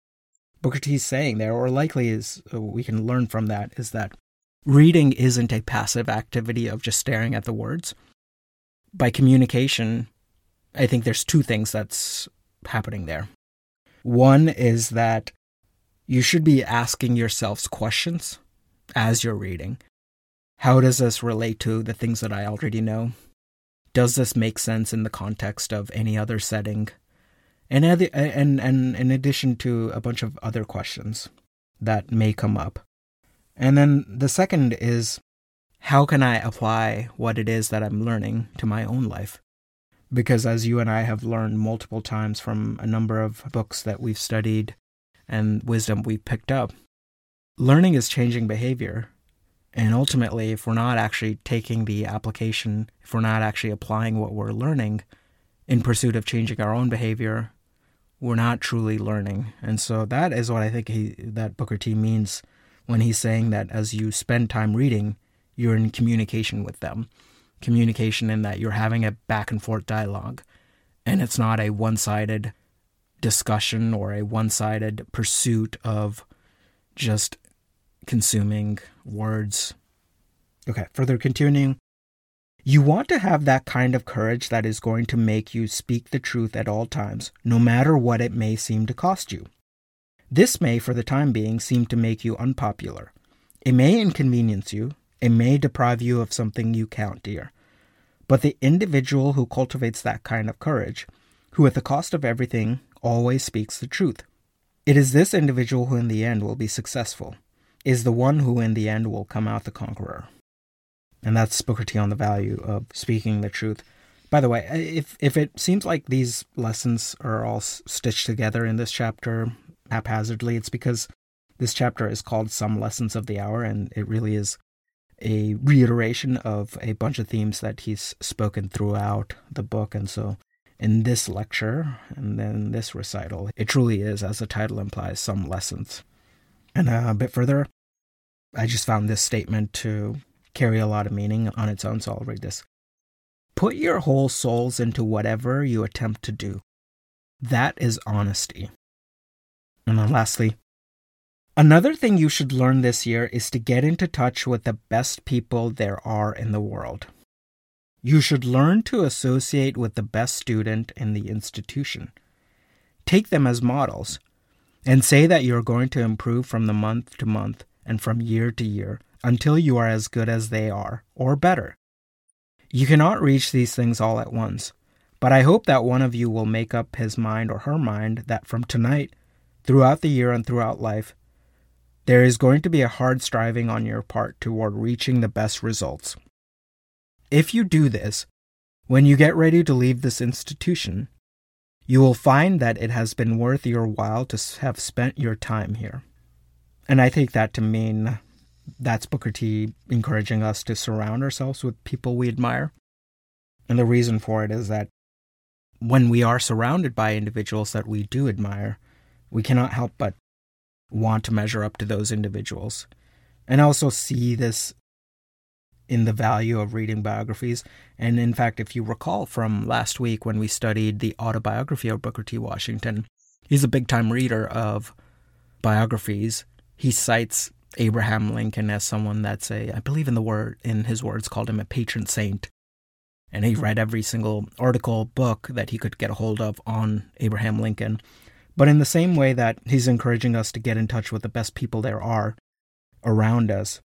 Booker T is saying there, or likely is uh, we can learn from that, is that reading isn't a passive activity of just staring at the words. By communication, I think there's two things that's happening there. One is that you should be asking yourselves questions as you're reading. How does this relate to the things that I already know? Does this make sense in the context of any other setting? And, and, and in addition to a bunch of other questions that may come up. And then the second is how can I apply what it is that I'm learning to my own life? Because as you and I have learned multiple times from a number of books that we've studied and wisdom we've picked up, learning is changing behavior. And ultimately, if we're not actually taking the application, if we're not actually applying what we're learning in pursuit of changing our own behavior, we're not truly learning. And so that is what I think he, that Booker T means when he's saying that as you spend time reading, you're in communication with them. Communication in that you're having a back and forth dialogue. And it's not a one sided discussion or a one sided pursuit of just consuming words. Okay, further continuing. You want to have that kind of courage that is going to make you speak the truth at all times, no matter what it may seem to cost you. This may, for the time being, seem to make you unpopular. It may inconvenience you, it may deprive you of something you count dear. But the individual who cultivates that kind of courage, who at the cost of everything always speaks the truth, it is this individual who in the end will be successful is the one who in the end will come out the conqueror. And that's Booker T on the value of speaking the truth. By the way, if if it seems like these lessons are all stitched together in this chapter, haphazardly. It's because this chapter is called Some Lessons of the Hour, and it really is a reiteration of a bunch of themes that he's spoken throughout the book. And so in this lecture and then this recital, it truly is, as the title implies, some lessons. And uh, a bit further, I just found this statement to carry a lot of meaning on its own, so I'll read this. Put your whole souls into whatever you attempt to do. That is honesty. And then lastly, another thing you should learn this year is to get into touch with the best people there are in the world. You should learn to associate with the best student in the institution. Take them as models and say that you're going to improve from the month to month and from year to year until you are as good as they are, or better. You cannot reach these things all at once, but I hope that one of you will make up his mind or her mind that from tonight, throughout the year and throughout life, there is going to be a hard striving on your part toward reaching the best results. If you do this, when you get ready to leave this institution, you will find that it has been worth your while to have spent your time here. And I take that to mean that's Booker T encouraging us to surround ourselves with people we admire. And the reason for it is that when we are surrounded by individuals that we do admire, we cannot help but want to measure up to those individuals. And also see this in the value of reading biographies. And in fact, if you recall from last week when we studied the autobiography of Booker T. Washington, he's a big time reader of biographies. He cites Abraham Lincoln as someone that's a, I believe in the word, in his words, called him a patron saint. And he read every single article, book that he could get a hold of on Abraham Lincoln. But in the same way that he's encouraging us to get in touch with the best people there are around us,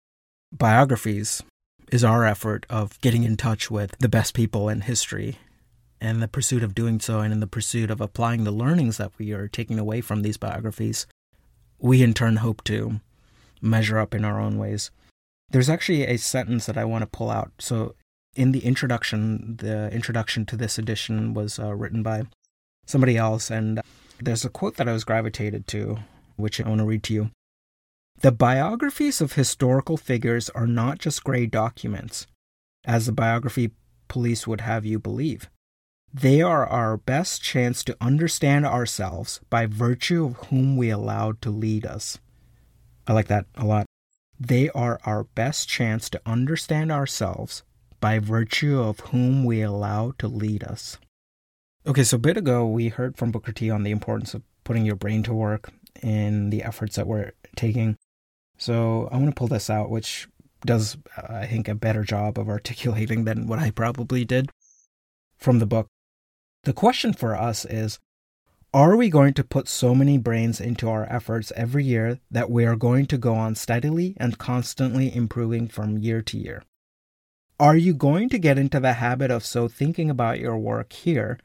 biographies is our effort of getting in touch with the best people in history and the pursuit of doing so and in the pursuit of applying the learnings that we are taking away from these biographies we in turn hope to measure up in our own ways. There's actually a sentence that i want to pull out. So in the introduction the introduction to this edition was uh, written by somebody else and there's a quote that i was gravitated to which i want to read to you the biographies of historical figures are not just gray documents, as the biography police would have you believe. They are our best chance to understand ourselves by virtue of whom we allowed to lead us. I like that a lot. They are our best chance to understand ourselves by virtue of whom we allow to lead us. Okay, so a bit ago we heard from Booker T on the importance of putting your brain to work in the efforts that we're taking so I want to pull this out, which does, I think, a better job of articulating than what I probably did from the book. The question for us is Are we going to put so many brains into our efforts every year that we are going to go on steadily and constantly improving from year to year? Are you going to get into the habit of so thinking about your work here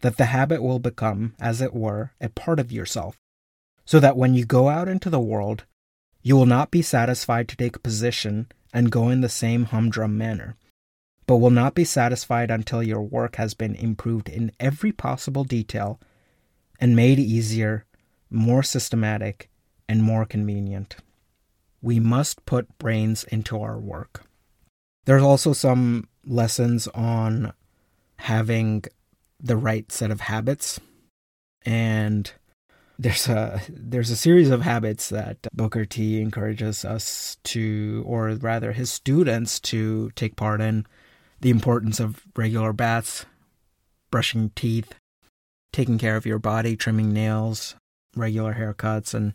that the habit will become, as it were, a part of yourself? So that when you go out into the world, you will not be satisfied to take a position and go in the same humdrum manner, but will not be satisfied until your work has been improved in every possible detail and made easier, more systematic, and more convenient. We must put brains into our work. There's also some lessons on having the right set of habits and there's a there's a series of habits that Booker T encourages us to, or rather his students to take part in. The importance of regular baths, brushing teeth, taking care of your body, trimming nails, regular haircuts, and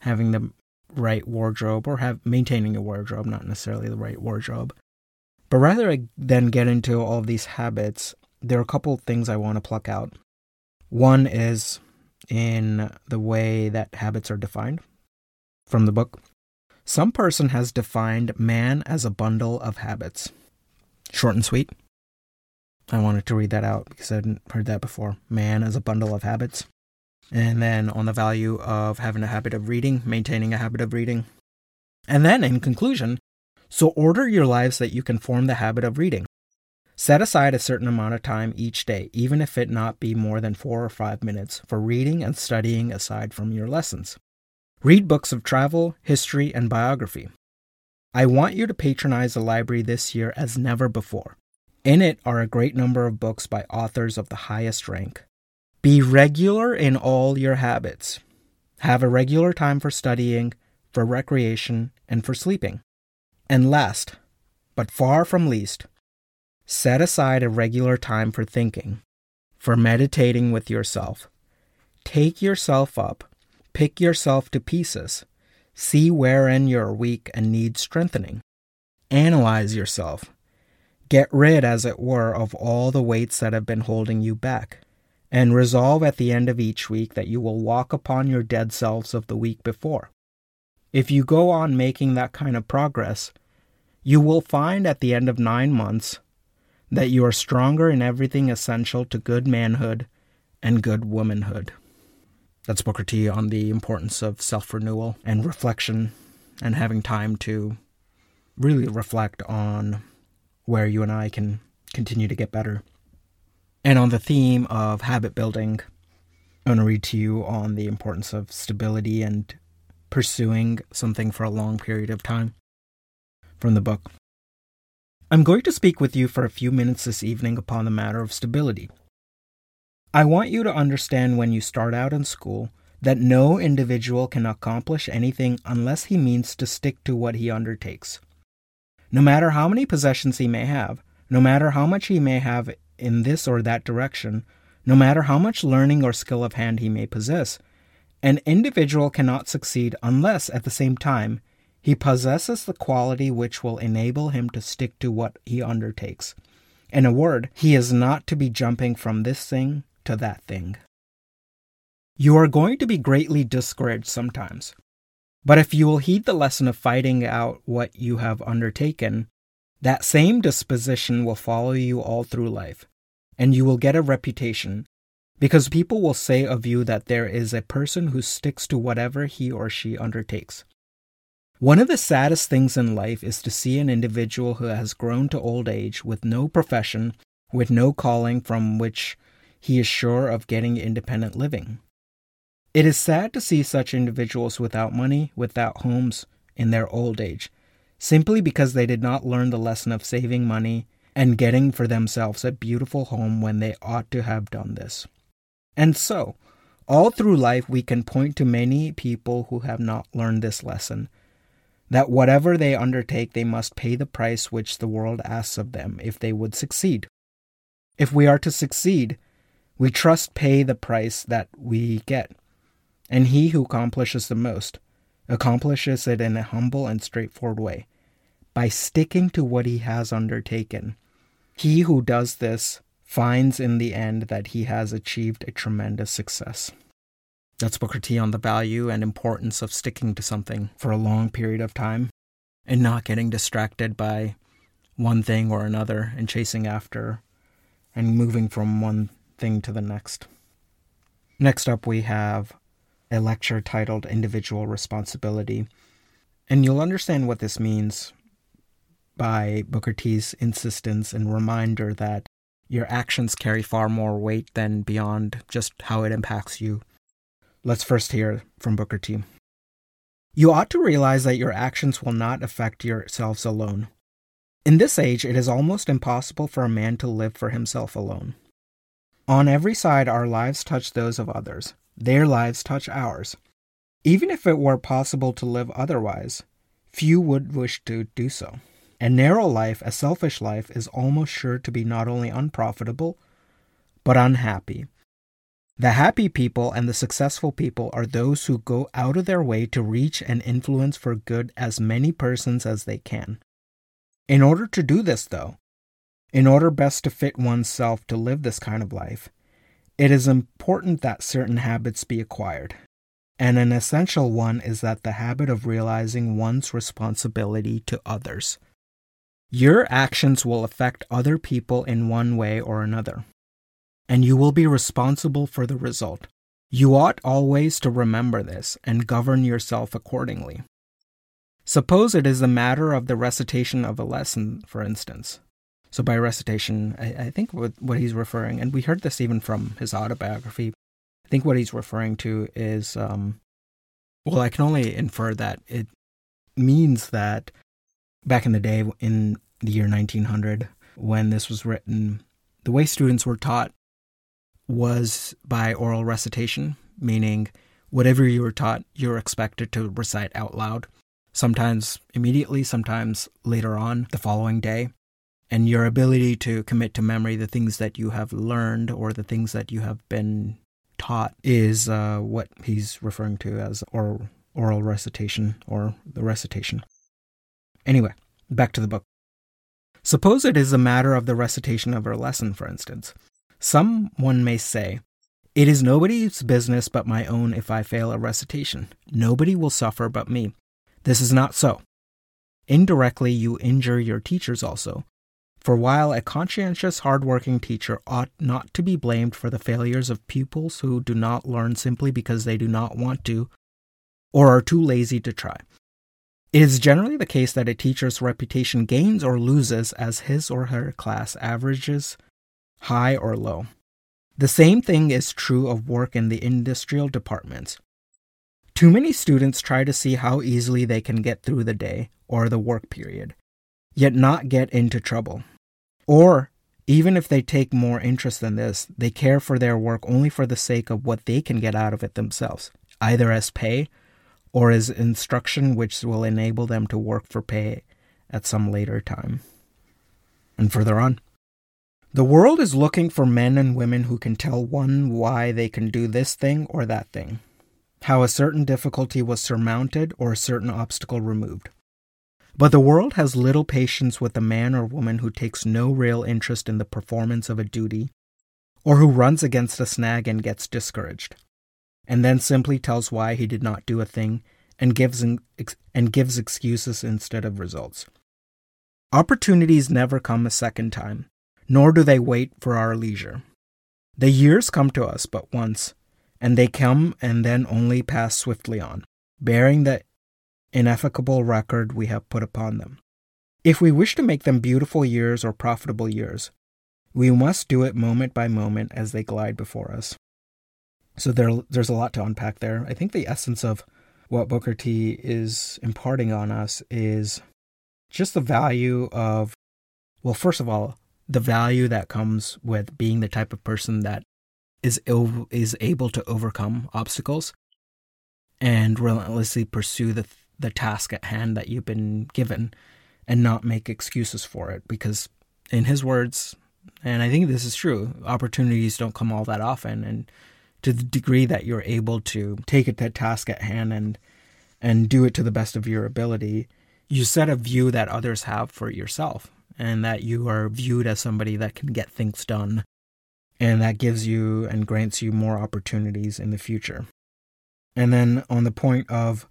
having the right wardrobe, or have maintaining a wardrobe, not necessarily the right wardrobe. But rather than get into all of these habits, there are a couple of things I want to pluck out. One is in the way that habits are defined from the book. Some person has defined man as a bundle of habits. Short and sweet. I wanted to read that out because I hadn't heard that before. Man as a bundle of habits. And then on the value of having a habit of reading, maintaining a habit of reading. And then in conclusion, so order your lives that you can form the habit of reading. Set aside a certain amount of time each day, even if it not be more than four or five minutes, for reading and studying aside from your lessons. Read books of travel, history, and biography. I want you to patronize the library this year as never before. In it are a great number of books by authors of the highest rank. Be regular in all your habits. Have a regular time for studying, for recreation, and for sleeping. And last, but far from least, set aside a regular time for thinking, for meditating with yourself. Take yourself up, pick yourself to pieces, see wherein you're weak and need strengthening. Analyze yourself. Get rid, as it were, of all the weights that have been holding you back, and resolve at the end of each week that you will walk upon your dead selves of the week before. If you go on making that kind of progress, you will find at the end of nine months that you are stronger in everything essential to good manhood and good womanhood. That's Booker T on the importance of self renewal and reflection and having time to really reflect on where you and I can continue to get better. And on the theme of habit building, I want to read to you on the importance of stability and pursuing something for a long period of time from the book. I'm going to speak with you for a few minutes this evening upon the matter of stability. I want you to understand when you start out in school that no individual can accomplish anything unless he means to stick to what he undertakes. No matter how many possessions he may have, no matter how much he may have in this or that direction, no matter how much learning or skill of hand he may possess, an individual cannot succeed unless, at the same time, he possesses the quality which will enable him to stick to what he undertakes. In a word, he is not to be jumping from this thing to that thing. You are going to be greatly discouraged sometimes. But if you will heed the lesson of fighting out what you have undertaken, that same disposition will follow you all through life, and you will get a reputation because people will say of you that there is a person who sticks to whatever he or she undertakes. One of the saddest things in life is to see an individual who has grown to old age with no profession, with no calling from which he is sure of getting independent living. It is sad to see such individuals without money, without homes, in their old age, simply because they did not learn the lesson of saving money and getting for themselves a beautiful home when they ought to have done this. And so, all through life, we can point to many people who have not learned this lesson that whatever they undertake, they must pay the price which the world asks of them if they would succeed. If we are to succeed, we trust pay the price that we get. And he who accomplishes the most accomplishes it in a humble and straightforward way by sticking to what he has undertaken. He who does this finds in the end that he has achieved a tremendous success. That's Booker T on the value and importance of sticking to something for a long period of time and not getting distracted by one thing or another and chasing after and moving from one thing to the next. Next up, we have a lecture titled Individual Responsibility. And you'll understand what this means by Booker T's insistence and reminder that your actions carry far more weight than beyond just how it impacts you. Let's first hear from Booker T. You ought to realize that your actions will not affect yourselves alone. In this age, it is almost impossible for a man to live for himself alone. On every side, our lives touch those of others, their lives touch ours. Even if it were possible to live otherwise, few would wish to do so. A narrow life, a selfish life, is almost sure to be not only unprofitable, but unhappy. The happy people and the successful people are those who go out of their way to reach and influence for good as many persons as they can. In order to do this, though, in order best to fit oneself to live this kind of life, it is important that certain habits be acquired. And an essential one is that the habit of realizing one's responsibility to others. Your actions will affect other people in one way or another and you will be responsible for the result. You ought always to remember this and govern yourself accordingly. Suppose it is a matter of the recitation of a lesson, for instance. So by recitation, I, I think what, what he's referring, and we heard this even from his autobiography. I think what he's referring to is, um, well, I can only infer that it means that back in the day, in the year 1900, when this was written, the way students were taught was by oral recitation, meaning whatever you were taught, you were expected to recite out loud, sometimes immediately, sometimes later on the following day. And your ability to commit to memory the things that you have learned or the things that you have been taught is uh, what he's referring to as oral, oral recitation or the recitation. Anyway, back to the book. Suppose it is a matter of the recitation of a lesson, for instance. Someone may say, It is nobody's business but my own if I fail a recitation. Nobody will suffer but me. This is not so. Indirectly, you injure your teachers also. For while a conscientious, hard-working teacher ought not to be blamed for the failures of pupils who do not learn simply because they do not want to or are too lazy to try, it is generally the case that a teacher's reputation gains or loses as his or her class averages high or low. The same thing is true of work in the industrial departments. Too many students try to see how easily they can get through the day or the work period, yet not get into trouble. Or, even if they take more interest in this, they care for their work only for the sake of what they can get out of it themselves, either as pay or as instruction which will enable them to work for pay at some later time. And further on, the world is looking for men and women who can tell one why they can do this thing or that thing, how a certain difficulty was surmounted or a certain obstacle removed. But the world has little patience with a man or woman who takes no real interest in the performance of a duty, or who runs against a snag and gets discouraged, and then simply tells why he did not do a thing and gives, and gives excuses instead of results. Opportunities never come a second time nor do they wait for our leisure. The years come to us but once, and they come and then only pass swiftly on, bearing the ineffaceable record we have put upon them. If we wish to make them beautiful years or profitable years, we must do it moment by moment as they glide before us. So there, there's a lot to unpack there. I think the essence of what Booker T is imparting on us is just the value of, well, first of all, the value that comes with being the type of person that is Ill, is able to overcome obstacles and relentlessly pursue the the task at hand that you've been given and not make excuses for it. Because in his words and I think this is true opportunities don't come all that often. And to the degree that you're able to take it that task at hand and and do it to the best of your ability you set a view that others have for yourself and that you are viewed as somebody that can get things done. And that gives you and grants you more opportunities in the future. And then on the point of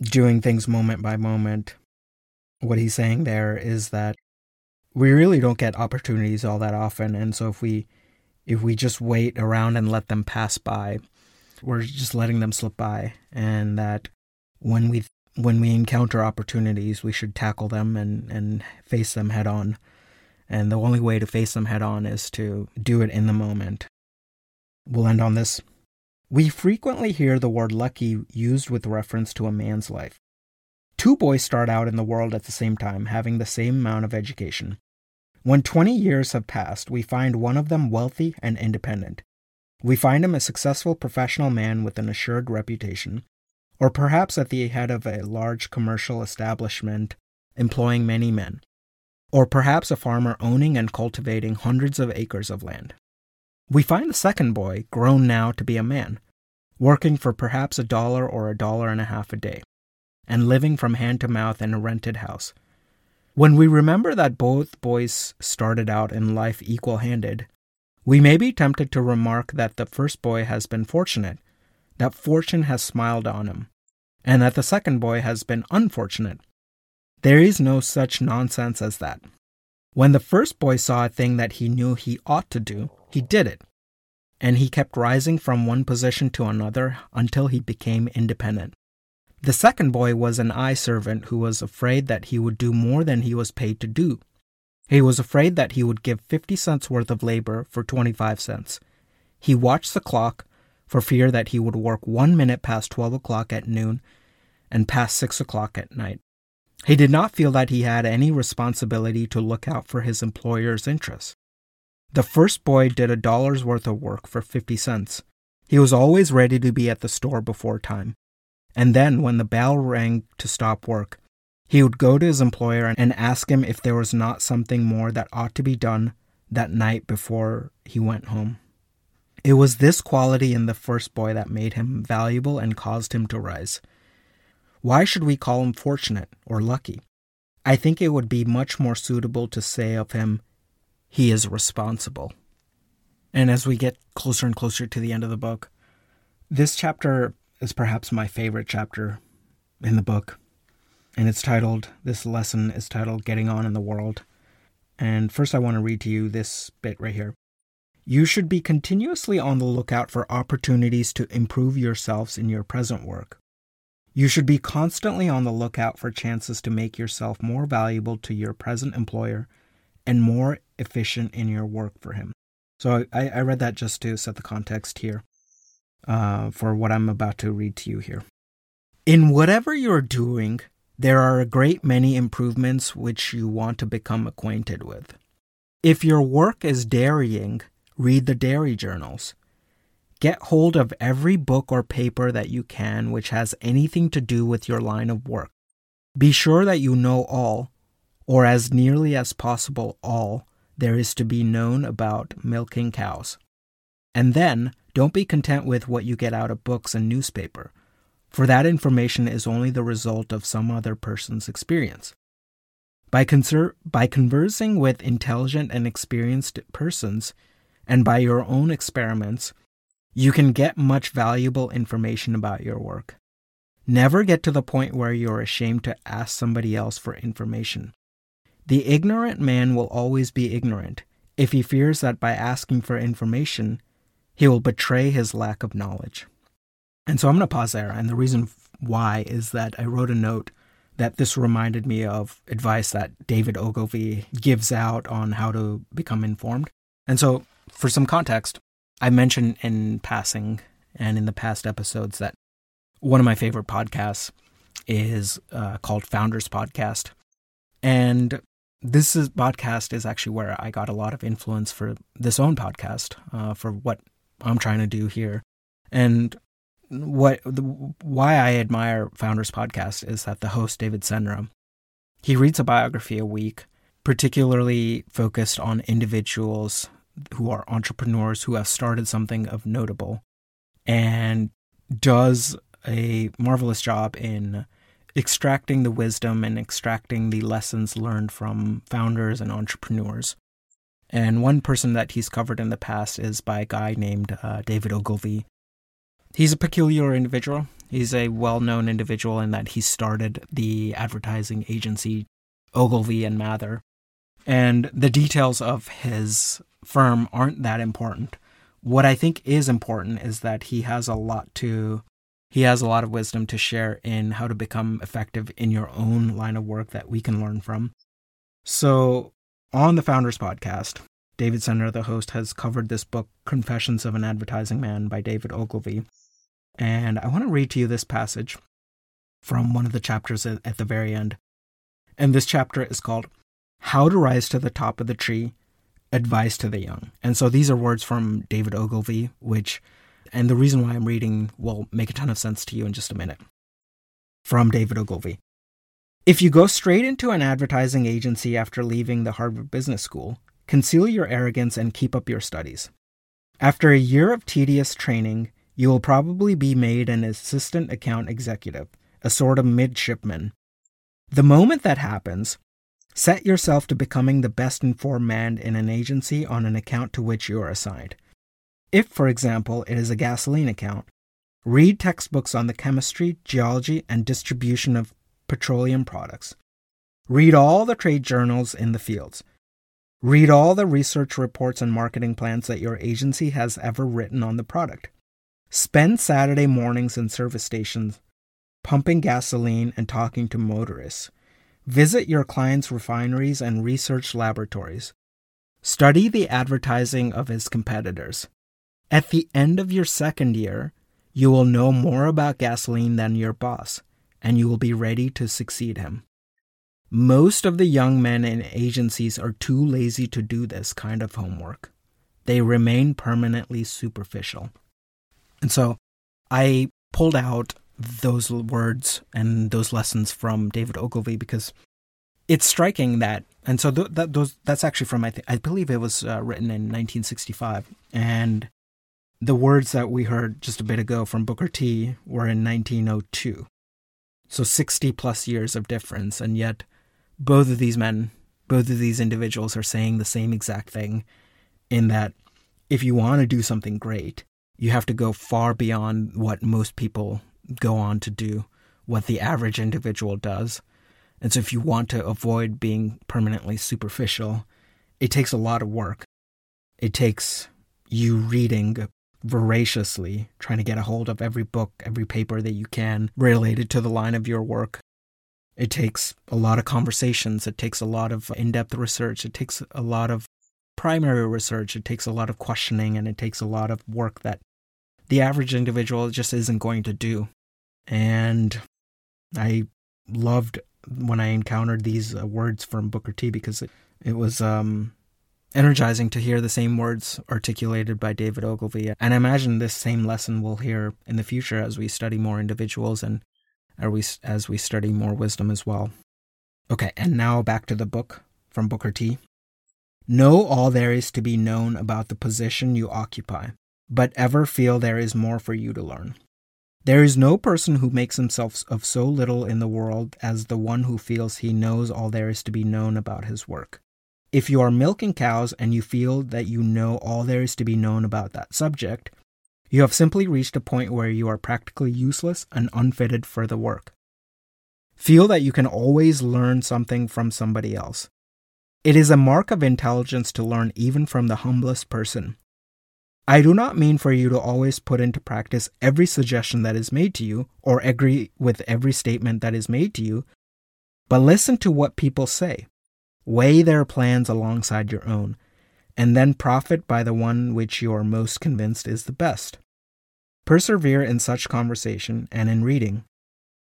doing things moment by moment, what he's saying there is that we really don't get opportunities all that often. And so if we if we just wait around and let them pass by, we're just letting them slip by. And that when we when we encounter opportunities, we should tackle them and, and face them head on. And the only way to face them head on is to do it in the moment. We'll end on this. We frequently hear the word lucky used with reference to a man's life. Two boys start out in the world at the same time, having the same amount of education. When 20 years have passed, we find one of them wealthy and independent. We find him a successful professional man with an assured reputation, or perhaps at the head of a large commercial establishment employing many men, or perhaps a farmer owning and cultivating hundreds of acres of land. We find the second boy, grown now to be a man, working for perhaps a dollar or a dollar and a half a day, and living from hand to mouth in a rented house. When we remember that both boys started out in life equal handed, we may be tempted to remark that the first boy has been fortunate that fortune has smiled on him, and that the second boy has been unfortunate. There is no such nonsense as that. When the first boy saw a thing that he knew he ought to do, he did it, and he kept rising from one position to another until he became independent. The second boy was an eye servant who was afraid that he would do more than he was paid to do. He was afraid that he would give 50 cents worth of labor for 25 cents. He watched the clock for fear that he would work one minute past 12 o'clock at noon and past 6 o'clock at night. He did not feel that he had any responsibility to look out for his employer's interests. The first boy did a dollar's worth of work for 50 cents. He was always ready to be at the store before time. And then, when the bell rang to stop work, he would go to his employer and ask him if there was not something more that ought to be done that night before he went home. It was this quality in the first boy that made him valuable and caused him to rise. Why should we call him fortunate or lucky? I think it would be much more suitable to say of him, he is responsible. And as we get closer and closer to the end of the book, this chapter is perhaps my favorite chapter in the book and it's titled, this lesson is titled Getting On in the World. And first, I want to read to you this bit right here. You should be continuously on the lookout for opportunities to improve yourselves in your present work. You should be constantly on the lookout for chances to make yourself more valuable to your present employer and more efficient in your work for him. So I, I read that just to set the context here uh, for what I'm about to read to you here. In whatever you're doing, there are a great many improvements which you want to become acquainted with. If your work is dairying, read the dairy journals. Get hold of every book or paper that you can which has anything to do with your line of work. Be sure that you know all, or as nearly as possible all, there is to be known about milking cows. And then, don't be content with what you get out of books and newspaper for that information is only the result of some other person's experience. By, conser- by conversing with intelligent and experienced persons, and by your own experiments, you can get much valuable information about your work. Never get to the point where you're ashamed to ask somebody else for information. The ignorant man will always be ignorant if he fears that by asking for information, he will betray his lack of knowledge. And so I'm going to pause there. And the reason why is that I wrote a note that this reminded me of advice that David Ogilvy gives out on how to become informed. And so, for some context, I mentioned in passing and in the past episodes that one of my favorite podcasts is uh, called Founders Podcast. And this is, podcast is actually where I got a lot of influence for this own podcast, uh, for what I'm trying to do here. And what the, why I admire Founders Podcast is that the host David Senra, he reads a biography a week, particularly focused on individuals who are entrepreneurs who have started something of notable, and does a marvelous job in extracting the wisdom and extracting the lessons learned from founders and entrepreneurs. And one person that he's covered in the past is by a guy named uh, David Ogilvy, He's a peculiar individual. He's a well known individual in that he started the advertising agency Ogilvy and Mather. And the details of his firm aren't that important. What I think is important is that he has a lot to he has a lot of wisdom to share in how to become effective in your own line of work that we can learn from. So, on the Founders podcast, David Senra, the host, has covered this book, Confessions of an Advertising Man by David Ogilvy. And I want to read to you this passage from one of the chapters at the very end. And this chapter is called How to Rise to the Top of the Tree Advice to the Young. And so these are words from David Ogilvy, which, and the reason why I'm reading will make a ton of sense to you in just a minute. From David Ogilvy. If you go straight into an advertising agency after leaving the Harvard Business School, conceal your arrogance and keep up your studies. After a year of tedious training, you will probably be made an assistant account executive, a sort of midshipman. The moment that happens, set yourself to becoming the best informed man in an agency on an account to which you are assigned. If, for example, it is a gasoline account, read textbooks on the chemistry, geology, and distribution of petroleum products. Read all the trade journals in the fields. Read all the research reports and marketing plans that your agency has ever written on the product. Spend Saturday mornings in service stations pumping gasoline and talking to motorists. Visit your client's refineries and research laboratories. Study the advertising of his competitors. At the end of your second year, you will know more about gasoline than your boss, and you will be ready to succeed him. Most of the young men in agencies are too lazy to do this kind of homework. They remain permanently superficial. And so I pulled out those words and those lessons from David Ogilvy because it's striking that, and so th- that those that's actually from I, th- I believe it was uh, written in 1965, and the words that we heard just a bit ago from Booker T were in 1902. So 60 plus years of difference, and yet both of these men, both of these individuals are saying the same exact thing in that if you want to do something great, you have to go far beyond what most people go on to do, what the average individual does. And so if you want to avoid being permanently superficial, it takes a lot of work. It takes you reading voraciously, trying to get a hold of every book, every paper that you can related to the line of your work. It takes a lot of conversations. It takes a lot of in depth research. It takes a lot of primary research. It takes a lot of questioning and it takes a lot of work that the average individual just isn't going to do. And I loved when I encountered these uh, words from Booker T because it, it was um, energizing to hear the same words articulated by David Ogilvy. And I imagine this same lesson we'll hear in the future as we study more individuals and as we study more wisdom as well. Okay, and now back to the book from Booker T. Know all there is to be known about the position you occupy, but ever feel there is more for you to learn. There is no person who makes himself of so little in the world as the one who feels he knows all there is to be known about his work. If you are milking cows and you feel that you know all there is to be known about that subject, you have simply reached a point where you are practically useless and unfitted for the work. Feel that you can always learn something from somebody else. It is a mark of intelligence to learn even from the humblest person. I do not mean for you to always put into practice every suggestion that is made to you or agree with every statement that is made to you, but listen to what people say. Weigh their plans alongside your own, and then profit by the one which you are most convinced is the best. Persevere in such conversation and in reading.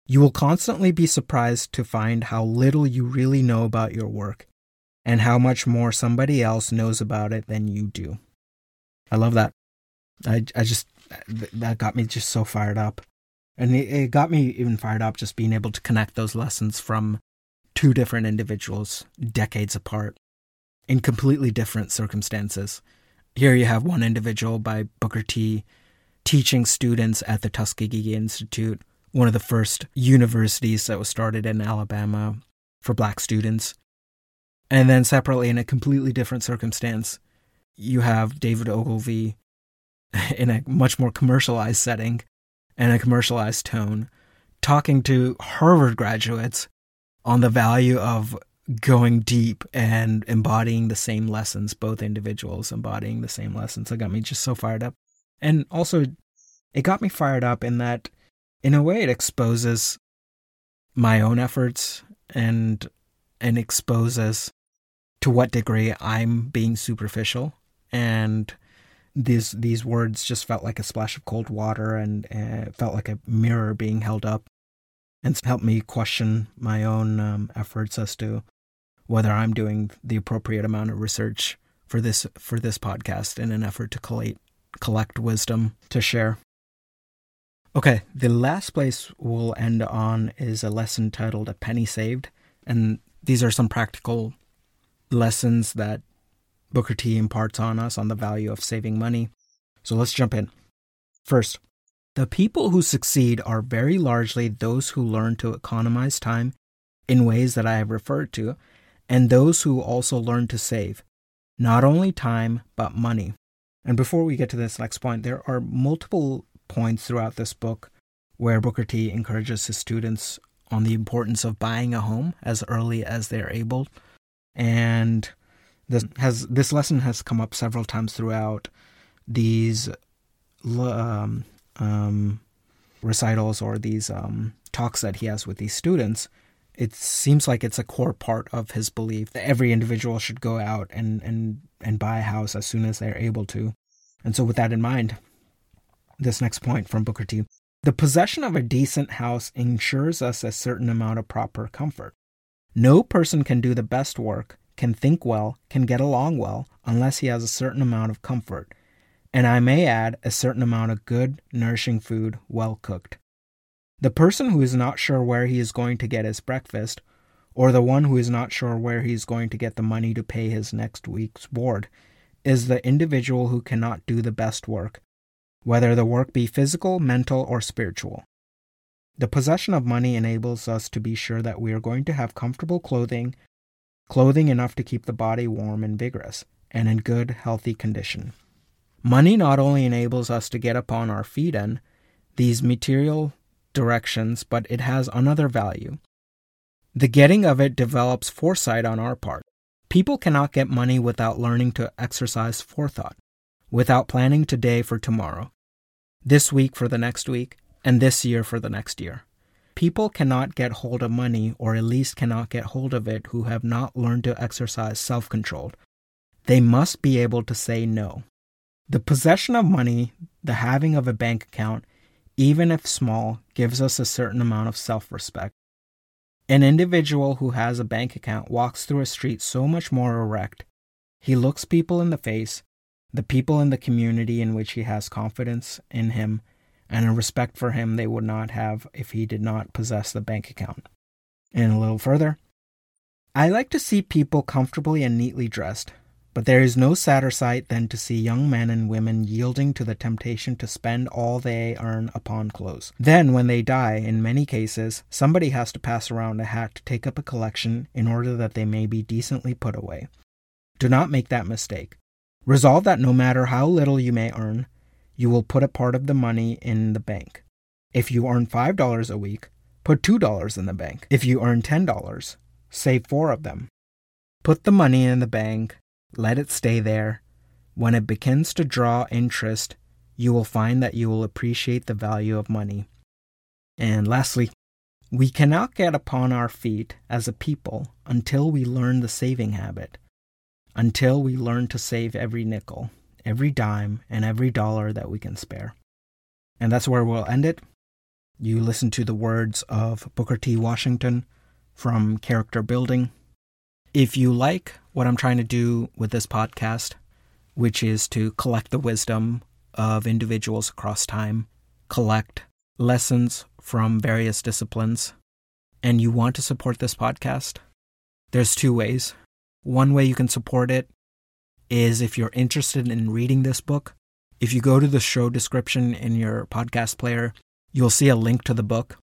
You will constantly be surprised to find how little you really know about your work and how much more somebody else knows about it than you do. I love that. I, I just, that got me just so fired up. And it, it got me even fired up just being able to connect those lessons from two different individuals decades apart in completely different circumstances. Here you have one individual by Booker T teaching students at the Tuskegee Institute, one of the first universities that was started in Alabama for black students. And then separately, in a completely different circumstance, you have David Ogilvy in a much more commercialized setting and a commercialized tone talking to Harvard graduates on the value of going deep and embodying the same lessons, both individuals embodying the same lessons. It got me just so fired up. And also, it got me fired up in that, in a way, it exposes my own efforts and and exposes to what degree I'm being superficial. And these these words just felt like a splash of cold water and uh, felt like a mirror being held up and helped me question my own um, efforts as to whether I'm doing the appropriate amount of research for this for this podcast in an effort to collate collect wisdom to share. Okay, the last place we'll end on is a lesson titled A Penny Saved, and these are some practical lessons that Booker T imparts on us on the value of saving money. So let's jump in. First, the people who succeed are very largely those who learn to economize time in ways that I have referred to, and those who also learn to save, not only time, but money. And before we get to this next point, there are multiple points throughout this book where Booker T encourages his students on the importance of buying a home as early as they're able. And this has this lesson has come up several times throughout these um, um, recitals or these um, talks that he has with these students it seems like it's a core part of his belief that every individual should go out and and and buy a house as soon as they're able to. And so with that in mind, this next point from Booker T. The possession of a decent house ensures us a certain amount of proper comfort. No person can do the best work, can think well, can get along well, unless he has a certain amount of comfort. And I may add, a certain amount of good, nourishing food, well cooked. The person who is not sure where he is going to get his breakfast, or the one who is not sure where he is going to get the money to pay his next week's board, is the individual who cannot do the best work, whether the work be physical, mental, or spiritual. The possession of money enables us to be sure that we are going to have comfortable clothing, clothing enough to keep the body warm and vigorous, and in good, healthy condition. Money not only enables us to get upon our feet in these material directions, but it has another value. The getting of it develops foresight on our part. People cannot get money without learning to exercise forethought, without planning today for tomorrow, this week for the next week, and this year for the next year. People cannot get hold of money, or at least cannot get hold of it, who have not learned to exercise self control. They must be able to say no. The possession of money, the having of a bank account, even if small, gives us a certain amount of self respect. An individual who has a bank account walks through a street so much more erect. He looks people in the face, the people in the community in which he has confidence in him, and a respect for him they would not have if he did not possess the bank account. And a little further, I like to see people comfortably and neatly dressed, but there is no sadder sight than to see young men and women yielding to the temptation to spend all they earn upon clothes. Then, when they die, in many cases, somebody has to pass around a hat to take up a collection in order that they may be decently put away. Do not make that mistake. Resolve that no matter how little you may earn, you will put a part of the money in the bank. If you earn $5 a week, put $2 in the bank. If you earn $10, save 4 of them. Put the money in the bank let it stay there. When it begins to draw interest, you will find that you will appreciate the value of money. And lastly, we cannot get upon our feet as a people until we learn the saving habit, until we learn to save every nickel, every dime, and every dollar that we can spare. And that's where we'll end it. You listen to the words of Booker T. Washington from Character Building. If you like what I'm trying to do with this podcast, which is to collect the wisdom of individuals across time, collect lessons from various disciplines, and you want to support this podcast, there's two ways. One way you can support it is if you're interested in reading this book. If you go to the show description in your podcast player, you'll see a link to the book.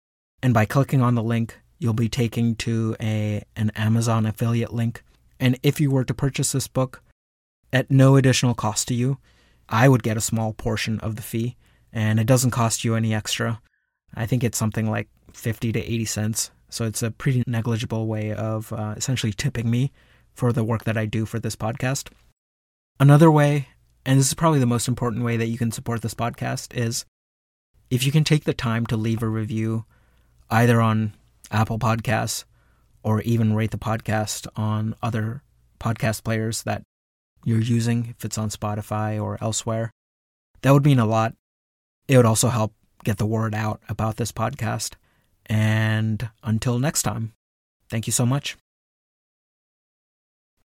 And by clicking on the link, you'll be taken to a an Amazon affiliate link. And if you were to purchase this book at no additional cost to you, I would get a small portion of the fee, and it doesn't cost you any extra. I think it's something like 50 to 80 cents. So it's a pretty negligible way of uh, essentially tipping me for the work that I do for this podcast. Another way, and this is probably the most important way that you can support this podcast, is if you can take the time to leave a review either on Apple Podcasts, or even rate the podcast on other podcast players that you're using, if it's on Spotify or elsewhere. That would mean a lot. It would also help get the word out about this podcast. And until next time, thank you so much.